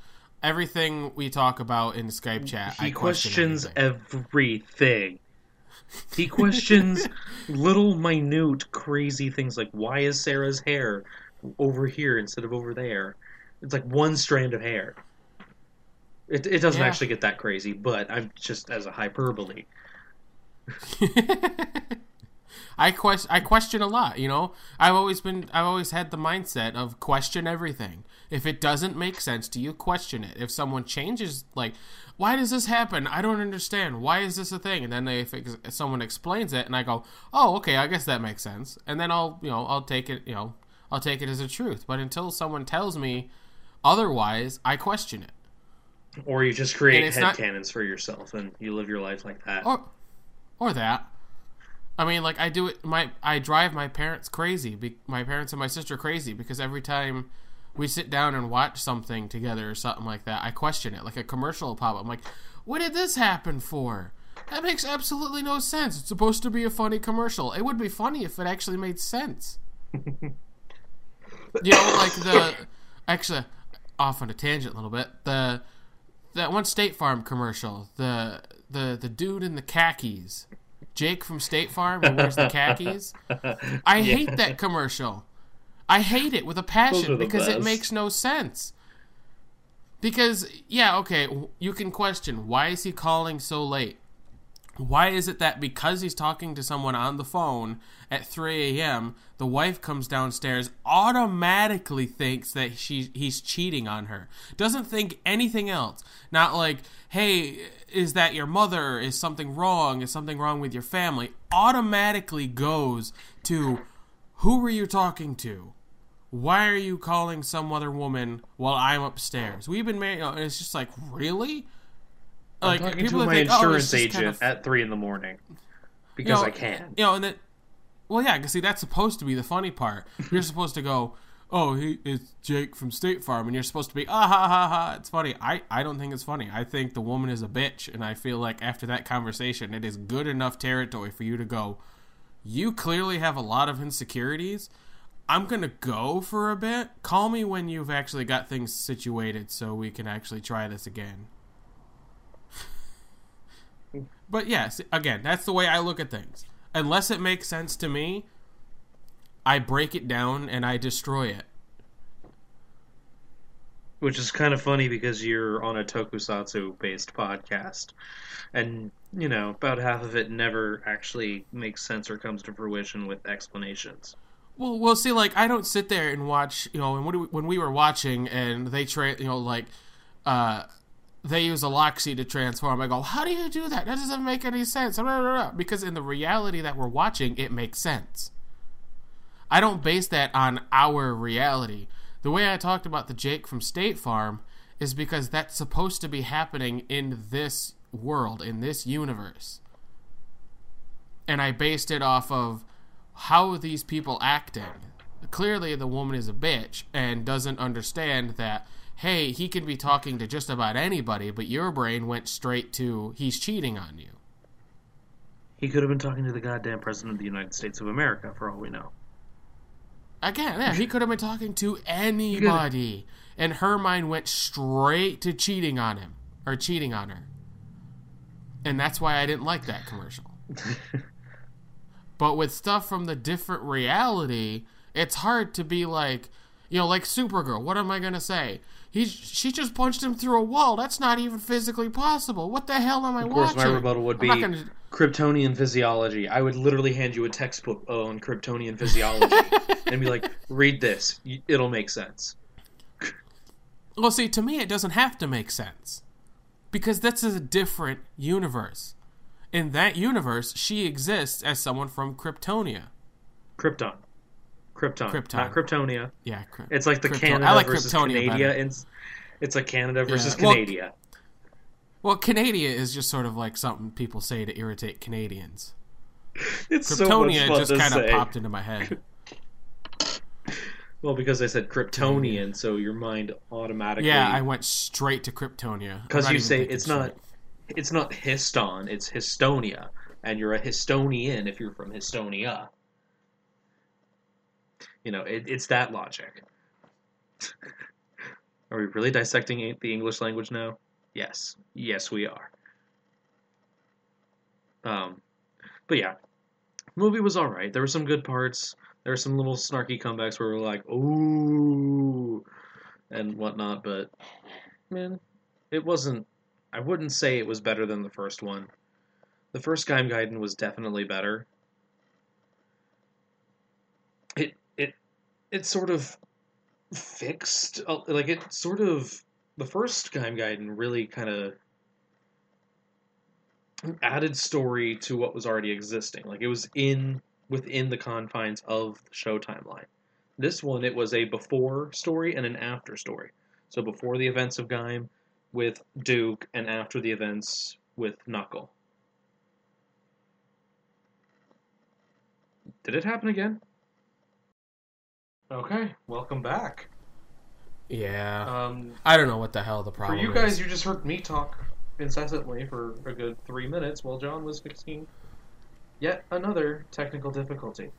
Everything we talk about in Skype chat, He I questions everything. everything. He questions little minute crazy things like why is Sarah's hair over here instead of over there? It's like one strand of hair. It, it doesn't Yeah. actually get that crazy, but I'm just as a hyperbole. I question I question a lot, you know. I've always been I've always had the mindset of question everything. If it doesn't make sense to you, question it. If someone changes like why does this happen? I don't understand. Why is this a thing? And then they, if ex- someone explains it and I go, "Oh, okay, I guess that makes sense." And then I'll, you know, I'll take it, you know, I'll take it as a truth. But until someone tells me otherwise, I question it. Or you just create it's not- headcanons for yourself and you live your life like that. or or that. I mean like i do it my i drive my parents crazy be, my parents and my sister crazy because every time we sit down and watch something together or something like that i question it like a commercial will pop up i'm like what did this happen for? That makes absolutely no sense. It's supposed to be a funny commercial. It would be funny if it actually made sense. You know like the actually off on a tangent a little bit the that one State Farm commercial, the the the dude in the khakis, Jake from State Farm, who wears the khakis. I hate that commercial. I hate it with a passion because it makes no sense. Because yeah, okay, you can question why is he calling so late? Why is it that because he's talking to someone on the phone at 3 a.m., the wife comes downstairs, automatically thinks that she he's cheating on her, doesn't think anything else. Not like, hey, is that your mother? Is something wrong? Is something wrong with your family? Automatically goes to, who were you talking to? Why are you calling some other woman while I'm upstairs? We've been married. It's just like, really? I'm talking to my think, oh, insurance just agent kind of- at three in the morning you because know, I can. You know, and then, well, yeah, because see, that's supposed to be the funny part. You're supposed to go, oh, he, it's Jake from State Farm, and you're supposed to be, ah ha ha ha. It's funny. I, I don't think it's funny. I think the woman is a bitch, and I feel like after that conversation, it is good enough territory for you to go, you clearly have a lot of insecurities. I'm gonna go for a bit. Call me when you've actually got things situated, so we can actually try this again. But yes, again, that's the way I look at things. Unless it makes sense to me, I break it down and I destroy it. Which is kind of funny because you're on a tokusatsu based podcast. And, you know, about half of it never actually makes sense or comes to fruition with explanations. Well, well, see, like I don't sit there and watch, you know, and when we, when we were watching and they tra- you know, like, uh, they use a lock seed to transform. I go, how do you do that? That doesn't make any sense. Because in the reality that we're watching, it makes sense. I don't base that on our reality. The way I talked about the Jake from State Farm is because that's supposed to be happening in this world, in this universe. And I based it off of how these people acting. Clearly, the woman is a bitch and doesn't understand that, hey, he can be talking to just about anybody, but your brain went straight to he's cheating on you. He could have been talking to the goddamn President of the United States of America, for all we know. Again, yeah, he could have been talking to anybody, and her mind went straight to cheating on him or cheating on her, and that's why I didn't like that commercial. but with stuff from the different reality, it's hard to be like, you know, like Supergirl. What am I gonna say? He's she just punched him through a wall. That's not even physically possible. What the hell am I watching? Of course, watching? my rebuttal would be gonna- Kryptonian physiology. I would literally hand you a textbook uh, on Kryptonian physiology and be like, read this. It'll make sense. Well, see, to me, it doesn't have to make sense because this is a different universe. In that universe, she exists as someone from Kryptonia. Krypton. Krypton. Krypton. Not Kryptonia. Yeah, Kry- It's like the Krypton- Canada like versus Kryptonia Canada. It's, like Canada versus well, Canada. Well, Canada is just sort of like something people say to irritate Canadians. It's Kryptonia fun just kind of popped into my head. Well, because I said Kryptonian, so your mind automatically. Yeah, I went straight to Kryptonia. Because you say it's not, it's not Histon, it's Histonia, and you're a Histonian if you're from Histonia. You know, it, it's that logic. are we really dissecting the English language now? Yes, yes, we are. Um, but yeah, movie was all right. There were some good parts. There were some little snarky comebacks where we are like, "Ooh," and whatnot. But man, it wasn't. I wouldn't say it was better than the first one. The first Gaim Gaiden was definitely better. It it sort of fixed uh, like it sort of the first Gaim Gaiden really kind of added story to what was already existing. Like it was in within the confines of the show timeline. This one it was a before story and an after story. So before the events of Gaim with Duke and after the events with Knuckle. Did it happen again? Okay, welcome back. Yeah, Um, I don't know what the hell the problem. for you guys, is. you just heard me talk incessantly for a good three minutes while Jon was fixing yet another technical difficulty.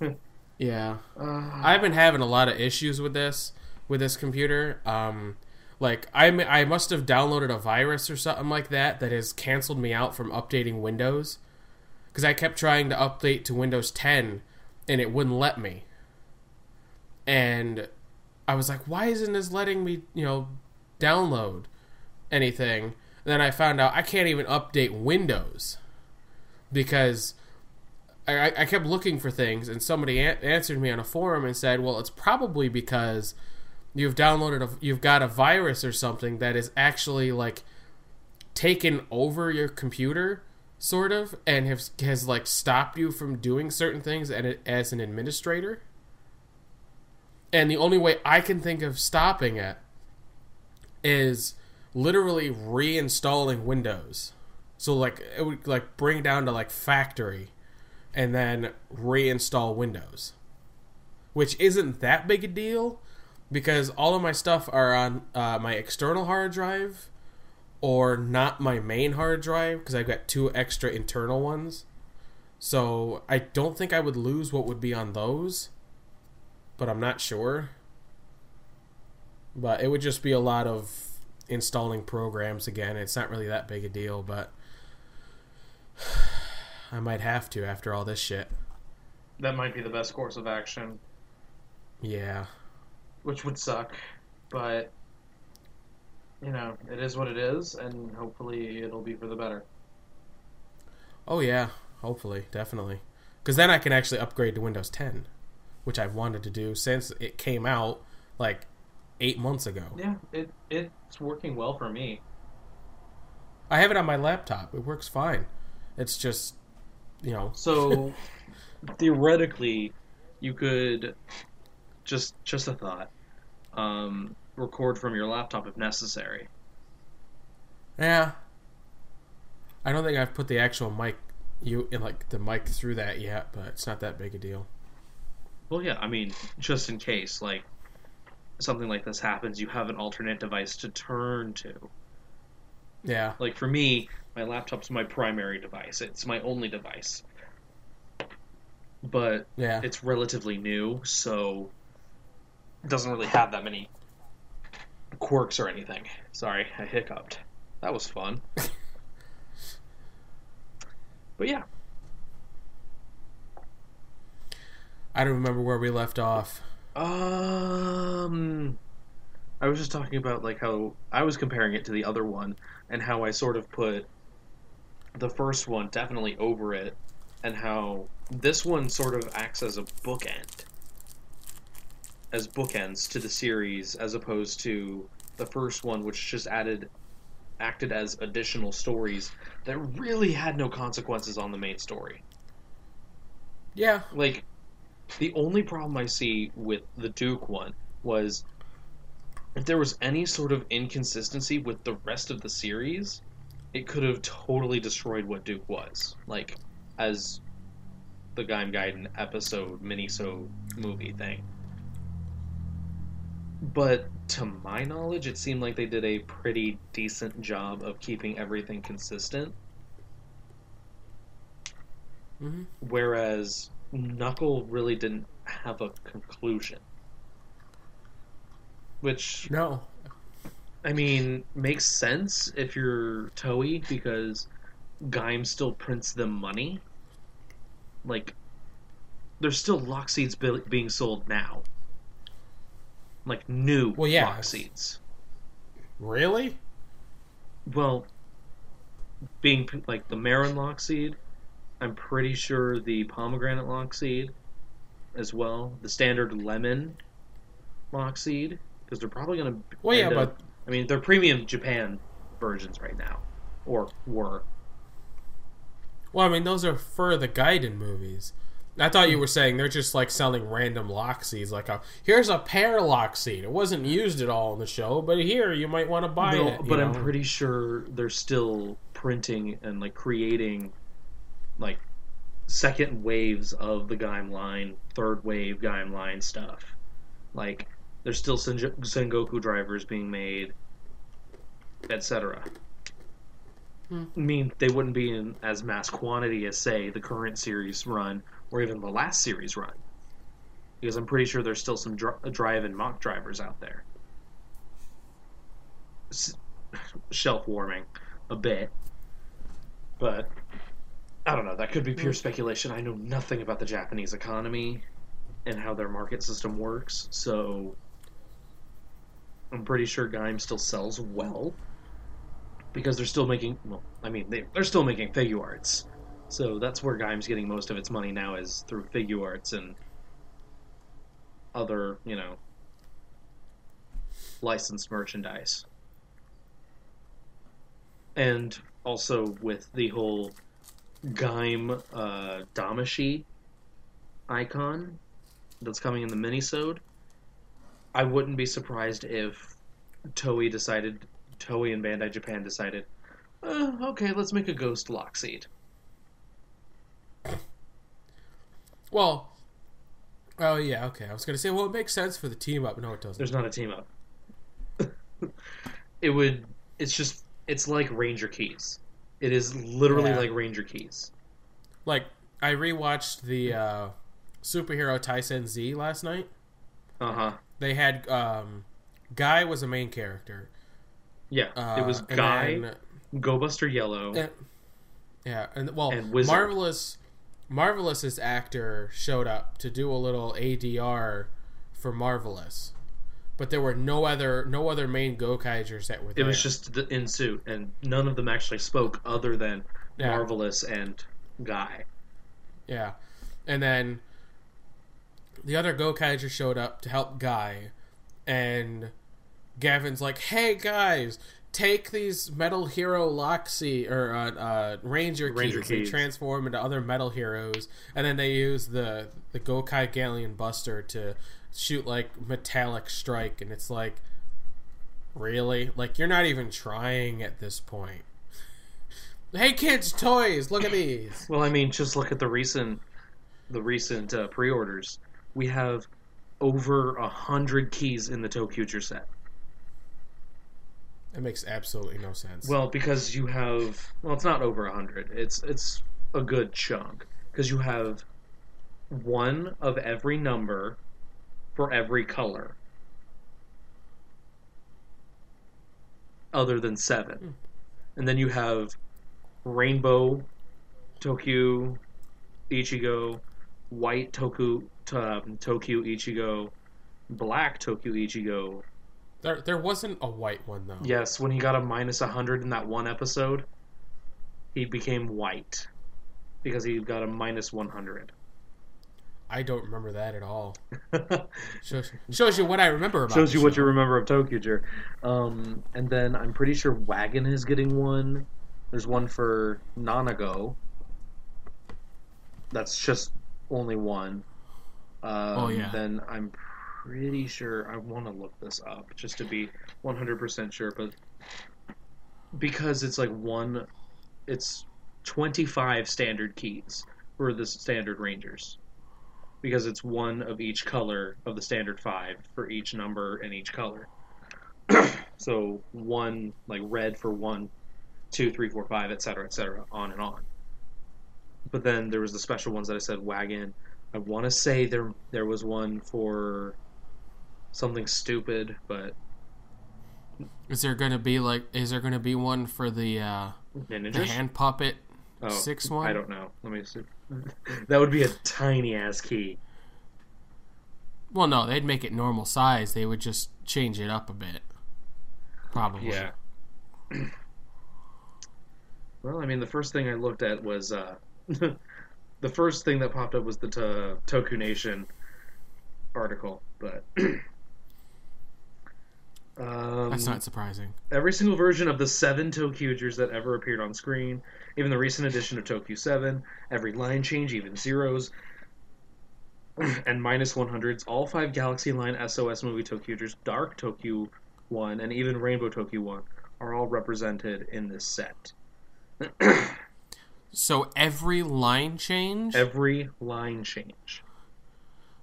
Yeah, Uh, I've been having a lot of issues with this with this computer. Um, like I must have downloaded a virus or something like that that has canceled me out from updating Windows because I kept trying to update to Windows 10 and it wouldn't let me. And I was like, why isn't this letting me, you know, download anything? And then I found out I can't even update Windows. because I, I- kept looking for things, and somebody a- answered me on a forum and said, "Well, it's probably because you've downloaded a you've got a virus or something that is actually like taken over your computer." Sort of, and has has like stopped you from doing certain things and as an administrator. And the only way I can think of stopping it is literally reinstalling Windows. So like it would like bring down to like factory and then reinstall Windows. Which isn't that big a deal because all of my stuff are on uh, my external hard drive or not my main hard drive because I've got two extra internal ones. So I don't think I would lose what would be on those, but I'm not sure. But it would just be a lot of installing programs again. It's not really that big a deal, but I might have to after all this shit. That might be the best course of action, Yeah. which would suck, but you know, it is what it is, and hopefully it'll be for the better. Oh yeah, hopefully, definitely. Cuz then I can actually upgrade to Windows 10, which I've wanted to do since it came out like 8 months ago. Yeah, it it's working well for me. I have it on my laptop. It works fine. It's just, you know, So theoretically, you could just just a thought. Um, record from your laptop if necessary. yeah. I don't think I've put the actual mic you in like the mic through that yet, but it's not that big a deal. Well, yeah, I mean, just in case like something like this happens, you have an alternate device to turn to. Yeah. Like for me, my laptop's my primary device. It's my only device. But Yeah. it's relatively new, so it doesn't really have that many quirks or anything. Sorry, I hiccuped. That was fun. but yeah, I don't remember where we left off. um I was just talking about like how I was comparing it to the other one and how I sort of put the first one definitely over it and how this one sort of acts as a bookend as bookends to the series as opposed to the first one which just added acted as additional stories that really had no consequences on the main story Yeah. like the only problem I see with the Duke one was if there was any sort of inconsistency with the rest of the series, it could have totally destroyed what Duke was. Like as the Gaim Gaiden episode mini-so movie thing. But to my knowledge, it seemed like they did a pretty decent job of keeping everything consistent. hmm whereas Knuckle really didn't have a conclusion. Which, No. I mean, makes sense if you're Toei because Gaim still prints them money. Like, there's still lock seeds be- being sold now. Like, new Well, yeah. lock seeds. Really? Well, being like the Marin lock seed, I'm pretty sure the pomegranate lock seed as well, the standard lemon lock seed, because they're probably gonna. Well, yeah, up- but I mean, they're premium Japan versions right now, or were. well, I mean, those are for the Gaiden movies. I thought you were saying they're just like selling random lock seeds. Like, a, here's a pear lock seed. It wasn't used at all in the show, but here you might want to buy No, it. but I'm pretty sure they're still printing and like creating like second waves of the Gaim line, third wave Gaim line stuff. Like there's still Senj- Sengoku drivers being made, etc. Hmm. I mean, they wouldn't be in as mass quantity as say the current series run or even the last series run. Because I'm pretty sure there's still some dr- drive and mock drivers out there. S- shelf warming a bit. But I don't know, that could be pure mm. speculation. I know nothing about the Japanese economy and how their market system works, so I'm pretty sure Gaim still sells well. Because they're still making well, I mean they they're still making figure arts. So that's where Gaim's getting most of its money now is through figure arts and other, you know, licensed merchandise. And also with the whole Gaim uh, Damashii icon that's coming in the minisode, I wouldn't be surprised if Toei decided, Toei and Bandai Japan decided, uh, okay, let's make a Ghost Lockseed. Well, oh yeah, okay. I was gonna say, well, it makes sense for the team up. No, it doesn't. There's not a team up. it would. It's just. It's like Ranger Keys. It is literally Yeah. like Ranger Keys. Like, I rewatched the uh, superhero Taisen Z last night. Uh huh. They had um, Guy was a main character. Yeah. Uh, it was Guy, then- Go Buster Yellow. Eh, yeah, and well, And marvelous, marvelous's actor showed up to do a little ADR for marvelous, but there were no other no other main Gokaigers that were there. It there. was just the, in suit, and none of them actually spoke other than Yeah. Marvelous and Guy. yeah, and then the other Gokaiger showed up to help Guy, and Gavan's like, "Hey guys." Take these Metal Hero lock seed or uh, uh, Ranger, Ranger keys. Keys. transform into other metal heroes, and then they use the the Gokai Galleon Buster to shoot like metallic strike, and it's like, really, like you're not even trying at this point. Hey kids, toys! Look at these. Well, I mean, just look at the recent, the recent uh, pre-orders. We have over a hundred keys in the Tokuger set. It makes absolutely no sense. Well, because you have well, it's not over a hundred. It's it's a good chunk because you have one of every number for every color, other than seven, and then you have rainbow, Tokyo, Ichigo, white Toku, um, Tokyo Ichigo, black Tokyo Ichigo, there, there wasn't a white one though. Yes, when he got a minus 100 in that one episode, he became white because he got a minus 100. I don't remember that at all. Shows, shows you what I remember about. Shows you what you remember of Tokuger. Um, and then I'm pretty sure Wagon is getting one. There's one for Nanago. That's just only one. Um, Oh, yeah. Then I'm pretty sure I want to look this up just to be 100% sure, but because it's like one, it's 25 standard keys for the standard Rangers. Because it's one of each color of the standard five for each number and each color. so one like red for one, two, three, four, five, etc., etc., on and on. But then there was the special ones that I said wagon. I want to say there there was one for something stupid, but Is there gonna be like? Is there gonna be one for the uh, the hand puppet Oh, six one? I don't know. Let me see. that would be a tiny ass key. Well, no, they'd make it normal size. They would just change it up a bit. Probably. Yeah. well, I mean, the first thing I looked at was uh, the first thing that popped up was the to- Toku Nation article, but. um, That's not surprising. every single version of the seven Tokugers that ever appeared on screen, even the recent edition of Tokyo 7, every line change, even zeros, and minus 100s, all five Galaxy Line SOS movie Tokugers, Dark Tokyo 1, and even Rainbow Tokyo 1 are all represented in this set. So every line change. Every line change.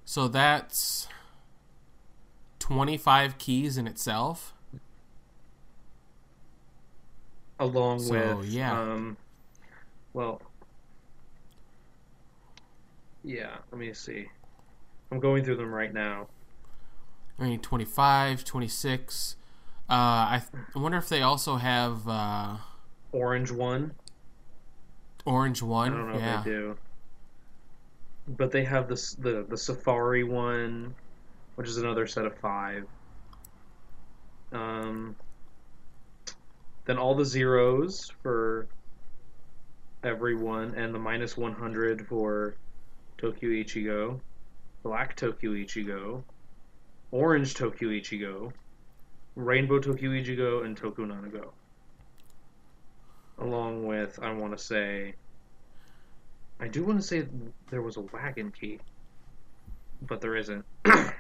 so that's twenty five keys in itself. Along So, with, yeah. um, well, yeah, let me see. I'm going through them right now. I mean, 25, 26. Uh, I, th- I wonder if they also have uh, Orange 1. orange one. I don't know yeah. if they do. But they have this the the Safari one, which is another set of five. Um, then all the zeros for everyone, and the minus 100 for Tokyo Ichigo, Black Tokyo Ichigo, Orange Tokyo Ichigo, Rainbow Tokyo Ichigo, and Toku Nanago. Along with, I want to say, I do want to say there was a wagon key, but there isn't.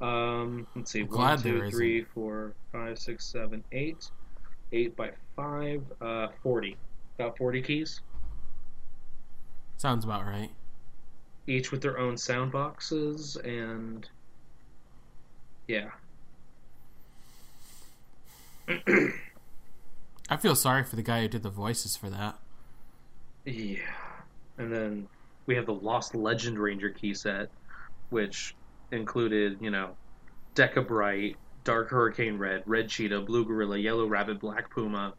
um, let's see, one, glad two, three, four, five, six, seven, eight, eight by five, uh, forty, about forty keys, Sounds about right. each with their own sound boxes, and yeah, I feel sorry for the guy who did the voices for that. yeah, and then we have the Lost Legend Ranger key set, which included, you know, Deka Bright, Dark Hurricane Red, Red Cheetah, Blue Gorilla, Yellow Rabbit, Black Puma,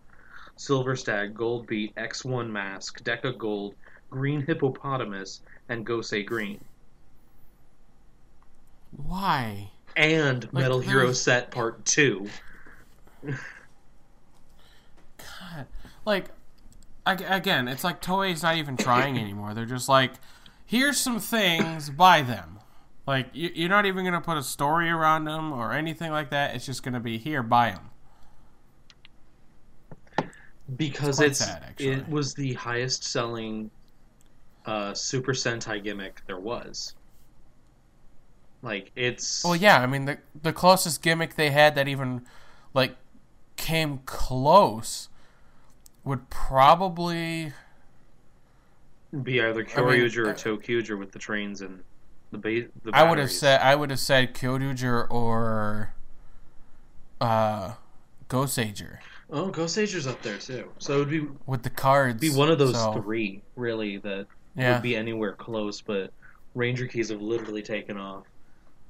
Silver Stag, Gold Beat, X1 Mask, Deka Gold, Green Hippopotamus, and Gosei Green. Why? And Like, Metal Hero Set Part 2. God. Like, again, it's like Toei's not even trying anymore. They're just like, here's some things, buy them. Like, you- you're not even going to put a story around them or anything like that. It's just going to be, here, buy them. Because quite it's, sad, it was the highest selling uh, Super Sentai gimmick there was. Like, it's. Well, yeah, I mean, the, the closest gimmick they had that even, like, came close would probably. be either I mean, Kyoryuger or uh, Tokyuger with the trains and the ba- the I would have said I would have said Kyoryuger or uh Goseiger Oh, Goseiger's up there too. So it would be with the cards. be one of those so, three really that Yeah. would be anywhere close. But Ranger keys have literally taken off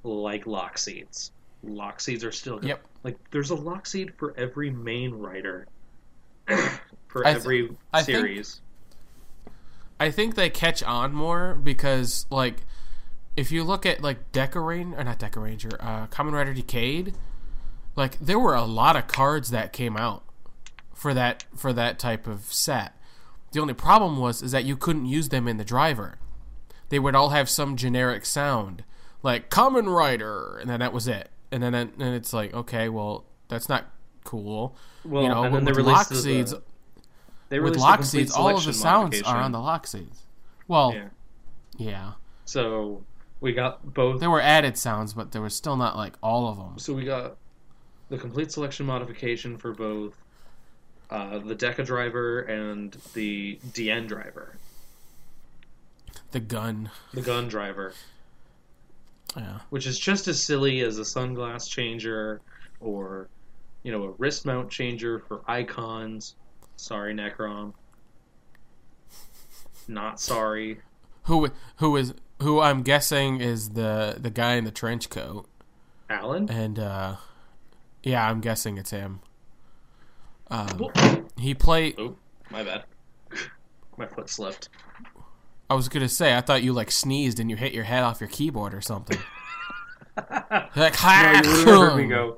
like lock seeds. Lock seeds are still Yep. like there's a lock seed for every main writer for I th- every I think- series. I think they catch on more because like if you look at like Dekaranger or not Dekaranger, uh Kamen Rider Decade, like there were a lot of cards that came out for that for that type of set. The only problem was is that you couldn't use them in the driver. They would all have some generic sound, like Kamen Rider, and then that was it. And then and it's like, okay, well, that's not cool. Well, you know, and then with they lock released the- seeds, They with lock seeds, all of the sounds are on the lock seeds. Well, Yeah. yeah. So we got both There were added sounds, but there was still not like all of them. So we got the complete selection modification for both uh, the Deca driver and the Diend driver, The gun, the gun driver, yeah. which is just as silly as a sunglass changer or, you know, a wrist mount changer for icons. Sorry, Necrom. Not sorry. Who who is who? I'm guessing is the the guy in the trench coat, Alan? and uh yeah, I'm guessing it's him. Um, he played. Oh, my bad. My foot slipped. I was gonna say, I thought you like sneezed and you hit your head off your keyboard or something. like, No, you would have heard me go.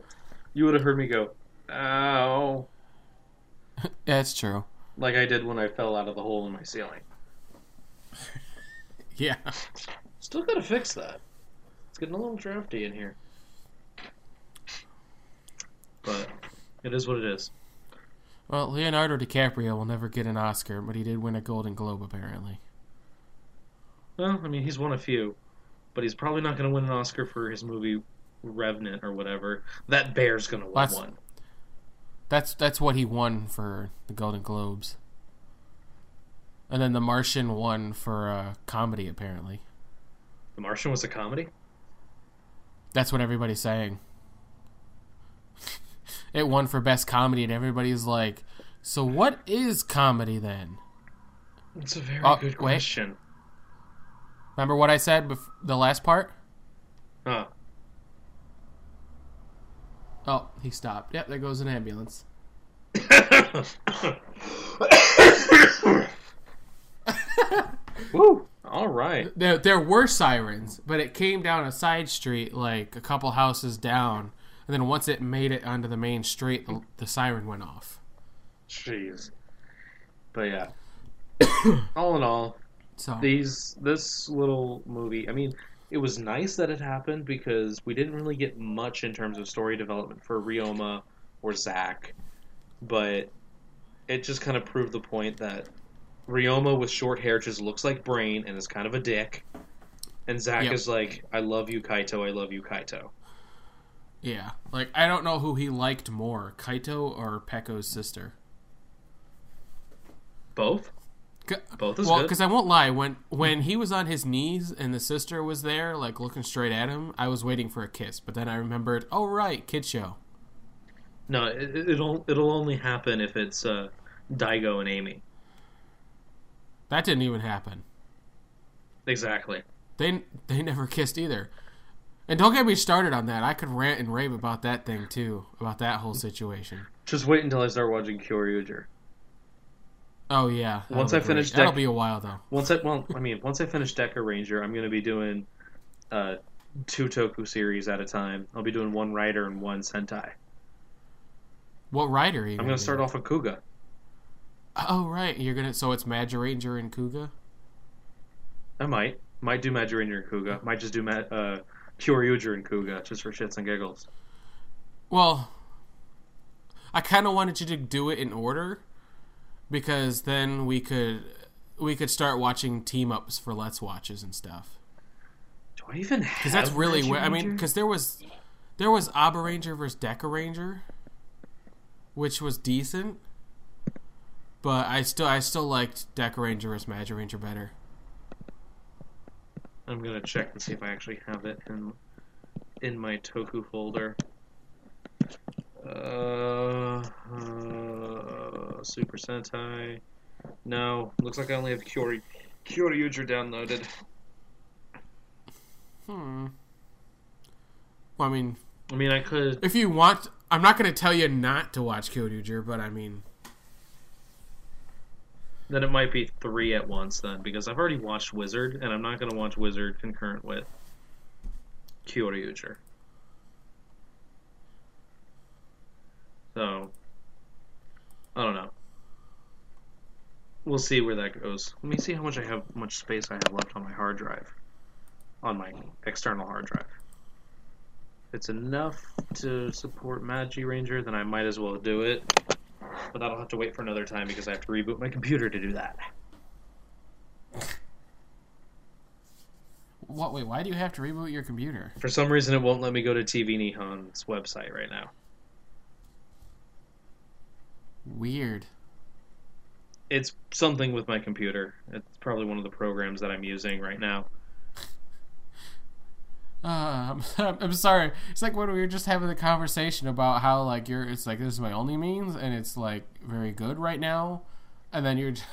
You would have heard me go. Ow. That's true. like I did when I fell out of the hole in my ceiling. Yeah. Still gotta fix that. It's getting a little drafty in here. But it is what it is. Well, Leonardo DiCaprio will never get an Oscar, but he did win a Golden Globe apparently. Well, I mean, he's won a few, but he's probably not going to win an Oscar for his movie Revenant or whatever. That bear's going to win That's- one. That's that's what he won for the Golden Globes. And then The Martian won for uh, comedy apparently. The Martian was a comedy. That's what everybody's saying. it won for best comedy, and everybody's like, "So what is comedy then?" It's a very Oh, good wait. question. Remember what I said bef- the last part? Huh. Oh, he stopped. Yep, there goes an ambulance. Woo! All right. There, there were sirens, but it came down a side street, like a couple houses down, and then once it made it onto the main street, the, the siren went off. Jeez. But yeah. all in all, So these this little movie. I mean, it was nice that it happened because we didn't really get much in terms of story development for Ryoma or Zack, but it just kind of proved the point that Ryoma with short hair just looks like Brain and is kind of a dick, and Zack Yep. is like, "I love you, Kaito. I love you, Kaito." yeah, like I don't know who he liked more, Kaito or Peco's sister. Both, both is well, because I won't lie, when when he was on his knees and the sister was there, like looking straight at him, I was waiting for a kiss. But then I remembered, oh right, kid show. No, it, it'll it'll only happen if it's uh, Daigo and Amy. That didn't even happen. Exactly. They they never kissed either. And don't get me started on that. I could rant and rave about that thing too, about that whole situation. Just wait until I start watching Kyoryuger. Oh yeah. Once I finish great. that'll be a while though. Once I well, I mean, once I finish Dekaranger, I'm gonna be doing uh, two Toku series at a time. I'll be doing one Rider and one Sentai. What rider? Are you I'm gonna gonna start off with Kuuga. Oh right, you're gonna. So it's Magiranger and Kuuga. I might might do Magiranger and Kuuga. Might just do Ma- uh, Kyoryuger and Kuuga just for shits and giggles. Well, I kind of wanted you to do it in order because then we could we could start watching team ups for Let's Watches and stuff. Do I even have? Because that's really where I mean, because there was there was Abaranger versus Dekaranger, which was decent, but I still I still liked Dekaranger versus Magiranger better. I'm gonna check and see if I actually have it in in my Toku folder. Uh, uh, Super Sentai. No, looks like I only have Kyori Kyoryuger downloaded. Hmm. Well, I mean, I mean, I could. if you want, I'm not going to tell you not to watch Kyoryuger, but I mean, Then it might be three at once then, because I've already watched Wizard, and I'm not gonna watch Wizard concurrent with Kyoryuger. So, I don't know. We'll see where that goes. Let me see how much I have, much space I have left on my hard drive, on my external hard drive. It's enough to support Magiranger, then I might as well do it. But that'll have to wait for another time because I have to reboot my computer to do that. what? Wait, why do you have to reboot your computer? For some reason, it won't let me go to TV Nihon's website right now. Weird. It's something with my computer. It's probably one of the programs that I'm using right now. Uh, I'm, I'm sorry. It's like when we were just having the conversation about how like you're. It's like this is my only means, and it's like very good right now, and then you're. Just,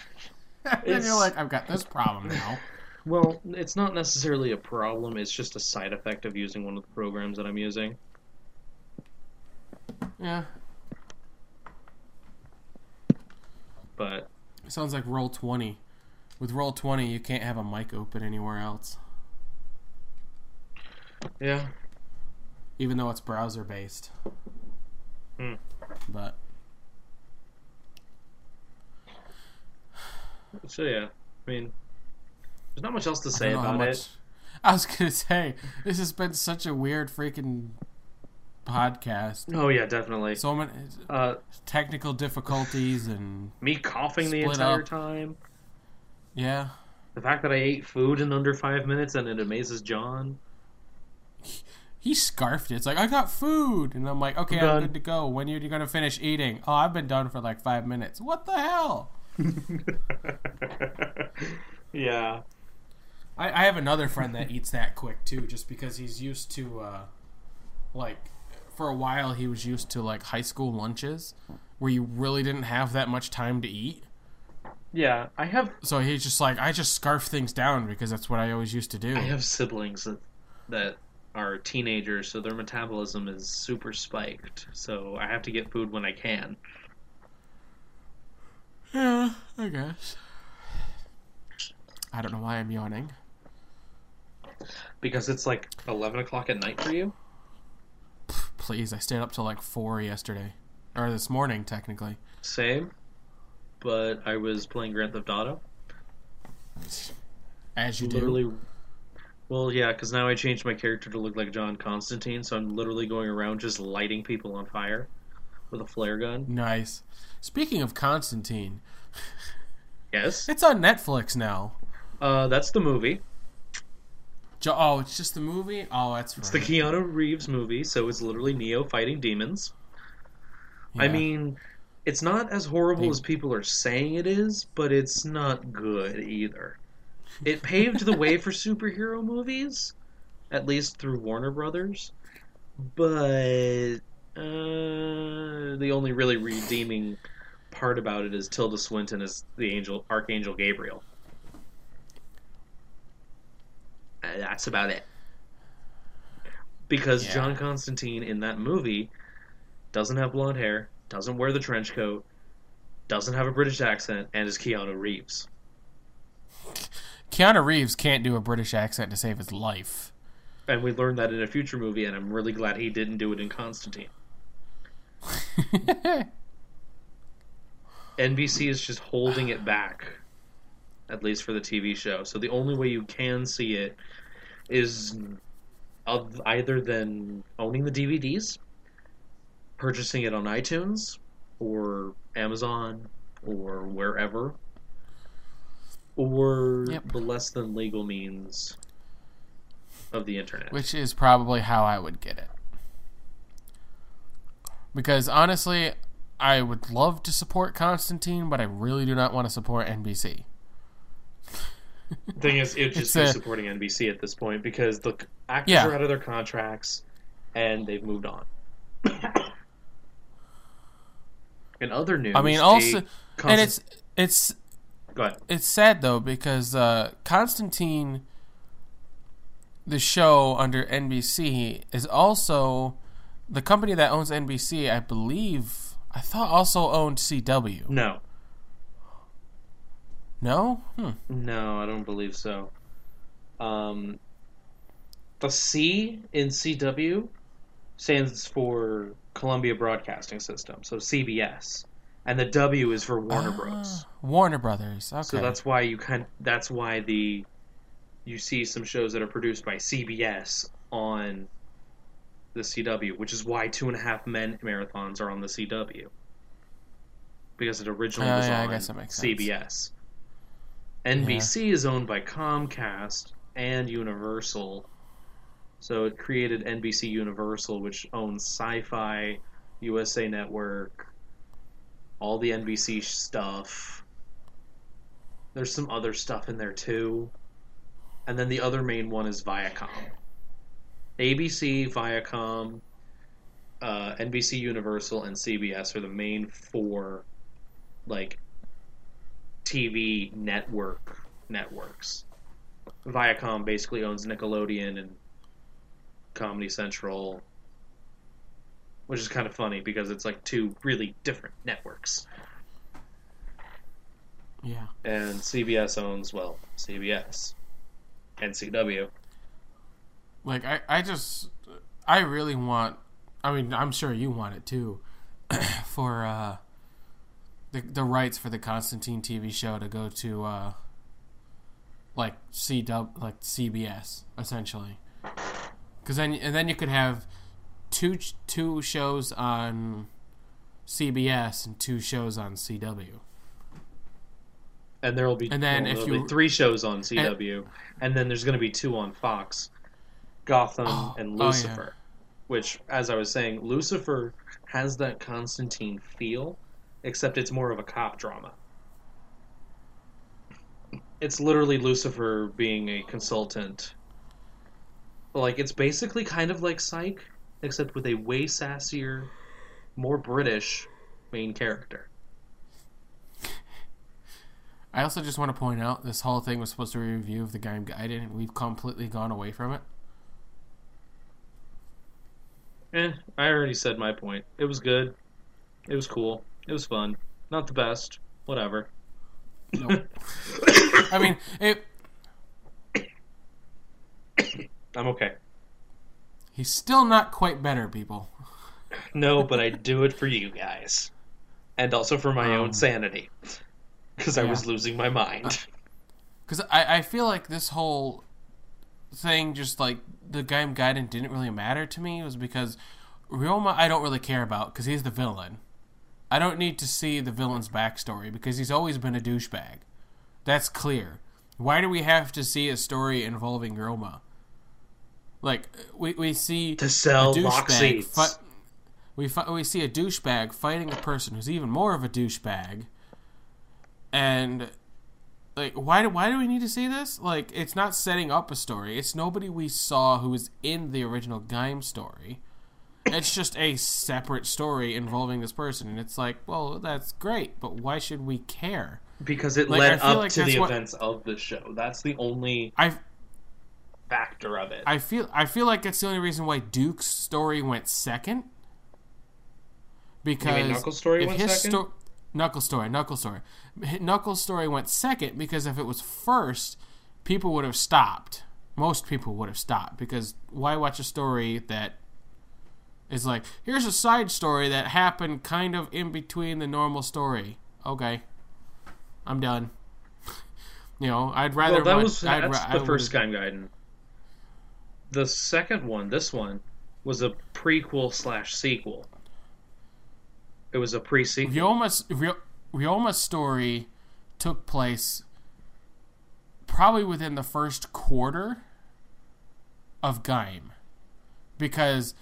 and It's- you're like, I've got this problem now. Well, it's not necessarily a problem. It's just a side effect of using one of the programs that I'm using. Yeah, But it sounds like roll twenty. With roll twenty, you can't have a mic open anywhere else, yeah, even though it's browser based. Hmm. But so yeah. I mean, there's not much else to say don't know how about much. it. I was gonna say this has been such a weird freaking podcast. Oh yeah, definitely. So many Uh, technical difficulties and me coughing the Split entire up. time. yeah. The fact that I ate food in under five minutes and it amazes Jon. He scarfed it. It's like I got food, and I'm like, okay, I'm I'm, good to go. When are you gonna finish eating? Oh, I've been done for like five minutes. What the hell? yeah. I, I have another friend that eats that quick too, just because he's used to, uh, like, for a while he was used to like high school lunches where you really didn't have that much time to eat. Yeah, I have So he's just like, I just scarf things down because that's what I always used to do. I have siblings that that are teenagers, so their metabolism is super spiked. So I have to get food when I can. Yeah, I guess. I don't know why I'm yawning. Because it's like eleven o'clock at night for you. Please, I stayed up till like four yesterday, or this morning technically. Same. but I was playing Grand Theft Auto. As you do. literally. Well, yeah, because now I changed my character to look like John Constantine, so I'm literally going around just lighting people on fire with a flare gun. Nice. Speaking of Constantine, Yes, it's on Netflix now. uh, that's the movie. Jo- oh, it's just the movie. Oh, that's right. It's the Keanu Reeves movie, so it's literally Neo fighting demons. I mean, it's not as horrible as people are saying it is, but it's not good either. It paved the way for superhero movies, at least through Warner Brothers, but uh, the only really redeeming part about it is Tilda Swinton as the angel, Archangel Gabriel. Uh, that's about it. Because Yeah. John Constantine in that movie doesn't have blonde hair, doesn't wear the trench coat, doesn't have a British accent, and is Keanu Reeves. Keanu Reeves can't do a British accent to save his life. And we learned that in a future movie, and I'm really glad he didn't do it in Constantine. NBC is just holding it back, at least for the TV show. So the only way you can see it is either than owning the DVDs, purchasing it on iTunes or Amazon or wherever, or Yep. the less than legal means of the internet. Which is probably how I would get it. Because honestly, I would love to support Constantine, but I really do not want to support NBC. thing is, it would just It's be a- supporting NBC at this point because the actors Yeah. are out of their contracts and they've moved on. In other news, I mean, a also, and it's it's go ahead. it's sad though because uh, Constantine, the show under NBC, is also the company that owns NBC. I believe I thought also owned CW. No, No, hmm. no, I don't believe so. Um, the C in CW stands for Columbia Broadcasting System, so CBS, and the W is for Warner Bros. Ah, Warner Brothers. Okay. So that's why you kind. That's why the you see some shows that are produced by CBS on the CW, which is why Two and a Half Men marathons are on the CW because it originally Oh, was yeah, I on guess that makes sense. CBS. NBC is owned by Comcast and Universal, so it created NBC Universal, which owns Sci-Fi, USA Network, all the NBC stuff. There's some other stuff in there too. And then the other main one is Viacom. ABC, Viacom, uh, NBC Universal, and CBS are the main four, like, TV network networks. Viacom basically owns Nickelodeon and Comedy Central, which is kind of funny because it's like two really different networks. yeah. And CBS owns, well, CBS and CW. Like I, I just, I really want. I mean, I'm sure you want it too, for uh, the the rights for the Constantine TV show to go to uh, like CW, like CBS, essentially. Because then, and then you could have two two shows on CBS and two shows on CW. And there will be, And then well, if you- three shows on CW, and, then there's going to be two on Fox Gotham Oh, and oh, yeah. Lucifer. Which, as I was saying, Lucifer has that Constantine feel, except it's more of a cop drama. It's literally Lucifer being a consultant. Like, it's basically kind of like Psych, except with a way sassier, more British main character. I also just want to point out this whole thing was supposed to be a review of the game Gaiden, and we've completely gone away from it. Eh, I already said my point. It was good. It was cool. It was fun. Not the best. Whatever. Nope. I mean, it. I'm okay. He's still not quite better, people. No, but I do it for you guys. And also for my Um, own sanity. because I was losing my mind. Because I, I feel like this whole thing, just like the Gaim Gaiden, didn't really matter to me. Was because Ryoma I don't really care about because he's the villain. I don't need to see the villain's backstory because he's always been a douchebag. That's clear. Why do we have to see a story involving Ryoma? Like we we see to sell a lock douchebag seats. fi- we fi- we see a douchebag fighting a person who's even more of a douchebag, and like why do why do we need to see this? Like it's not setting up a story. It's nobody we saw who was in the original Gaim story. It's just a separate story involving this person, and it's like, well, that's great, but why should we care? because it Like, led up like to the what- events of the show. That's the only I factor of it. I feel I feel like it's the only reason why Duke's story went second. Because Knuckles' story if went his second? sto- Knuckles story, Knuckles story, Knuckles story went second because if it was first, people would have stopped. Most people would have stopped because why watch a story that is like here's a side story that happened kind of in between the normal story. Okay, I'm done. you know, I'd rather. well, that watch- was I'd that's ra- I the first Gaim Gaiden. The second one, this one, was a prequel slash sequel. It was a pre-sequel. Ryoma's Ryo- Ryoma's story took place probably within the first quarter of Gaim because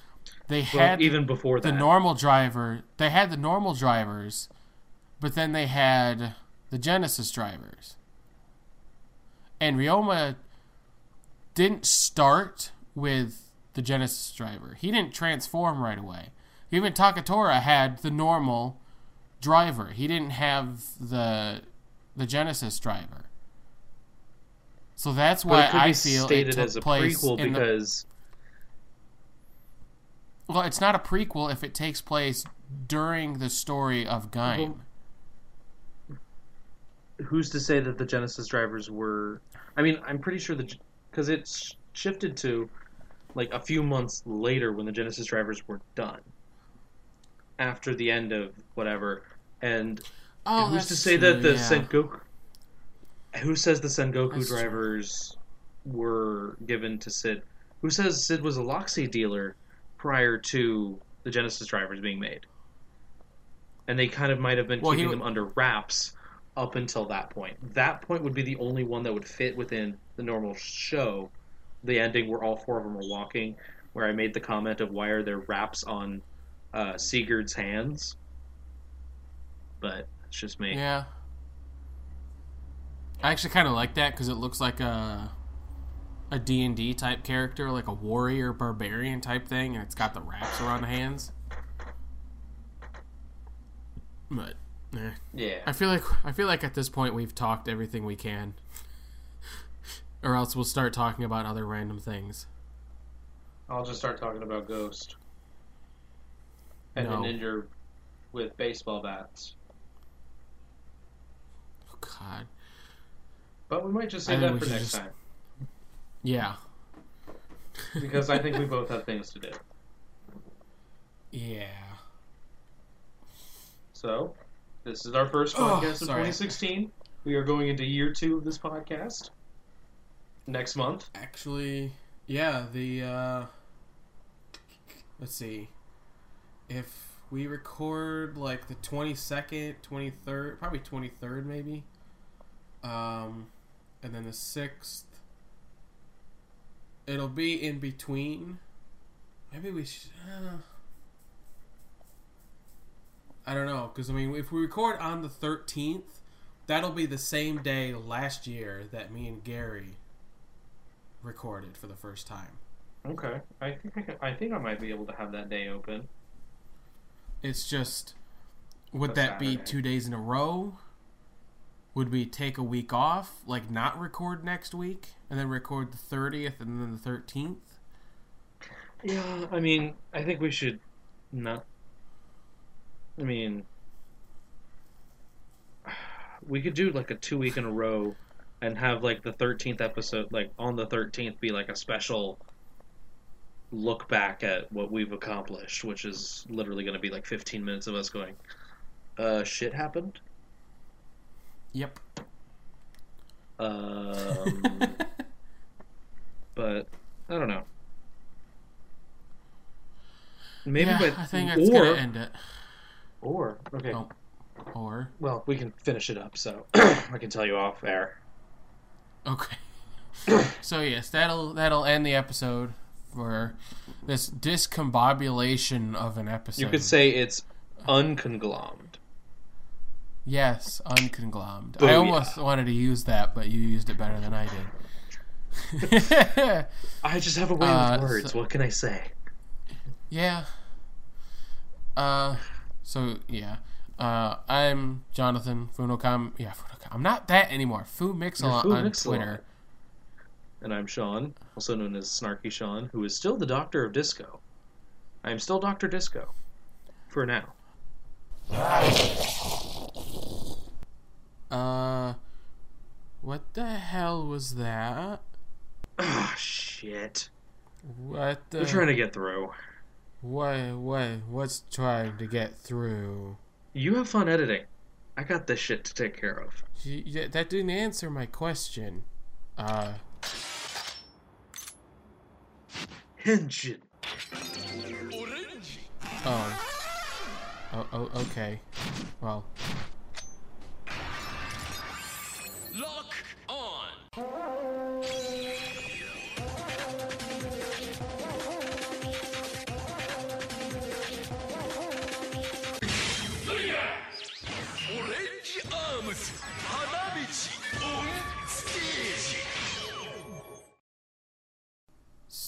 they Well, had even before the normal driver. They had the normal drivers, but then they had the Genesis drivers. And Ryoma didn't start with the Genesis driver. He didn't transform right away. Even Takatora had the normal driver. He didn't have the the Genesis driver. So that's why it I feel it stated took as a place prequel in the because Well, it's not a prequel if it takes place during the story of Gaim. who's to say that the Genesis drivers were? I mean, I'm pretty sure that because it's shifted to like a few months later when the Genesis drivers were done after the end of whatever. And oh, who's to say true, that the yeah. Sengoku? Who says the Sengoku That's true. drivers were given to Sid? Who says Sid was a lock seed dealer prior to the Genesis drivers being made? And they kind of might have been Well, keeping would- them under wraps up until that point. That point would be the only one that would fit within the normal show. The ending where all four of them are walking, where I made the comment of why are there wraps on uh, Sigurd's hands? But it's just me. Yeah. I actually kind of like that because it looks like a a D&D type character, like a warrior barbarian type thing, and it's got the wraps around the hands. But eh. Yeah. I feel like I feel like at this point we've talked everything we can, or else we'll start talking about other random things. I'll just start talking about Ghost and No. ninja with baseball bats. Oh, God, But we might just save that for next just- time yeah, because I think we both have things to do. yeah. So, this is our first Oh, podcast of sorry. 2016. We are going into year two of this podcast next month. Actually, yeah, the uh let's see. If we record like the 22nd, 23rd, probably 23rd maybe. Um and then the 6th it'll be in between. Maybe we should uh, I don't know cuz I mean if we record on the 13th, that'll be the same day last year that me and Gary recorded for the first time. Okay, I think I, can, I think I might be able to have that day open. It's just would that be two days in a row? Would we take a week off, like not record next week, and then record the thirtieth and then the thirteenth? Yeah, I mean, I think we should not. I mean, we could do like a two week in a row and have like the 13th episode, like on the 13th, be like a special look back at what we've accomplished, which is literally going to be like 15 minutes of us going, uh, shit happened? Yep. Um, but I don't know. Maybe, yeah, but I think that's or gonna end it. or okay. Oh. Or Well, we can finish it up, so I can tell you off air. Okay. so yes, that'll that'll end the episode for this discombobulation of an episode. You could say it's unconglommed. yes, unconglomed. I almost wanted to use that, but you used it better than I did. I just have a way Uh, with words. so- what can I say? Yeah. Uh, so yeah. Uh, I'm Jonathan Funokam. Yeah, Funokam. I'm not that anymore. Fu Mixel Fu on. Twitter. And I'm Shawn, also known as Snarky Shawn, who is still the Doctor of Disco. I am still Doctor Disco. For now. Uh, what the hell was that? Ah, shit. What the? We're trying to get through. What? What? What's trying to get through? You have fun editing. I got this shit to take care of. Y- y- That didn't answer my question. Uh, Henshin. oh. Oh, oh, okay. Well, Lock on.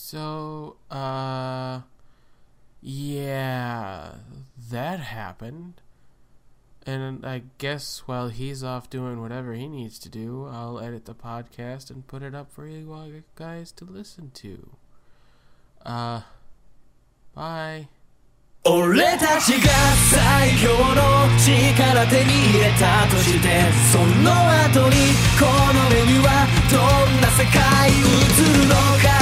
so, uh, yeah, that happened. And I guess while he's off doing whatever he needs to do, I'll edit the podcast and put it up for you all guys to listen to. Uh, bye. 俺たちが最強の力手に入れたとしてその後にこの目にはどんな世界映るのか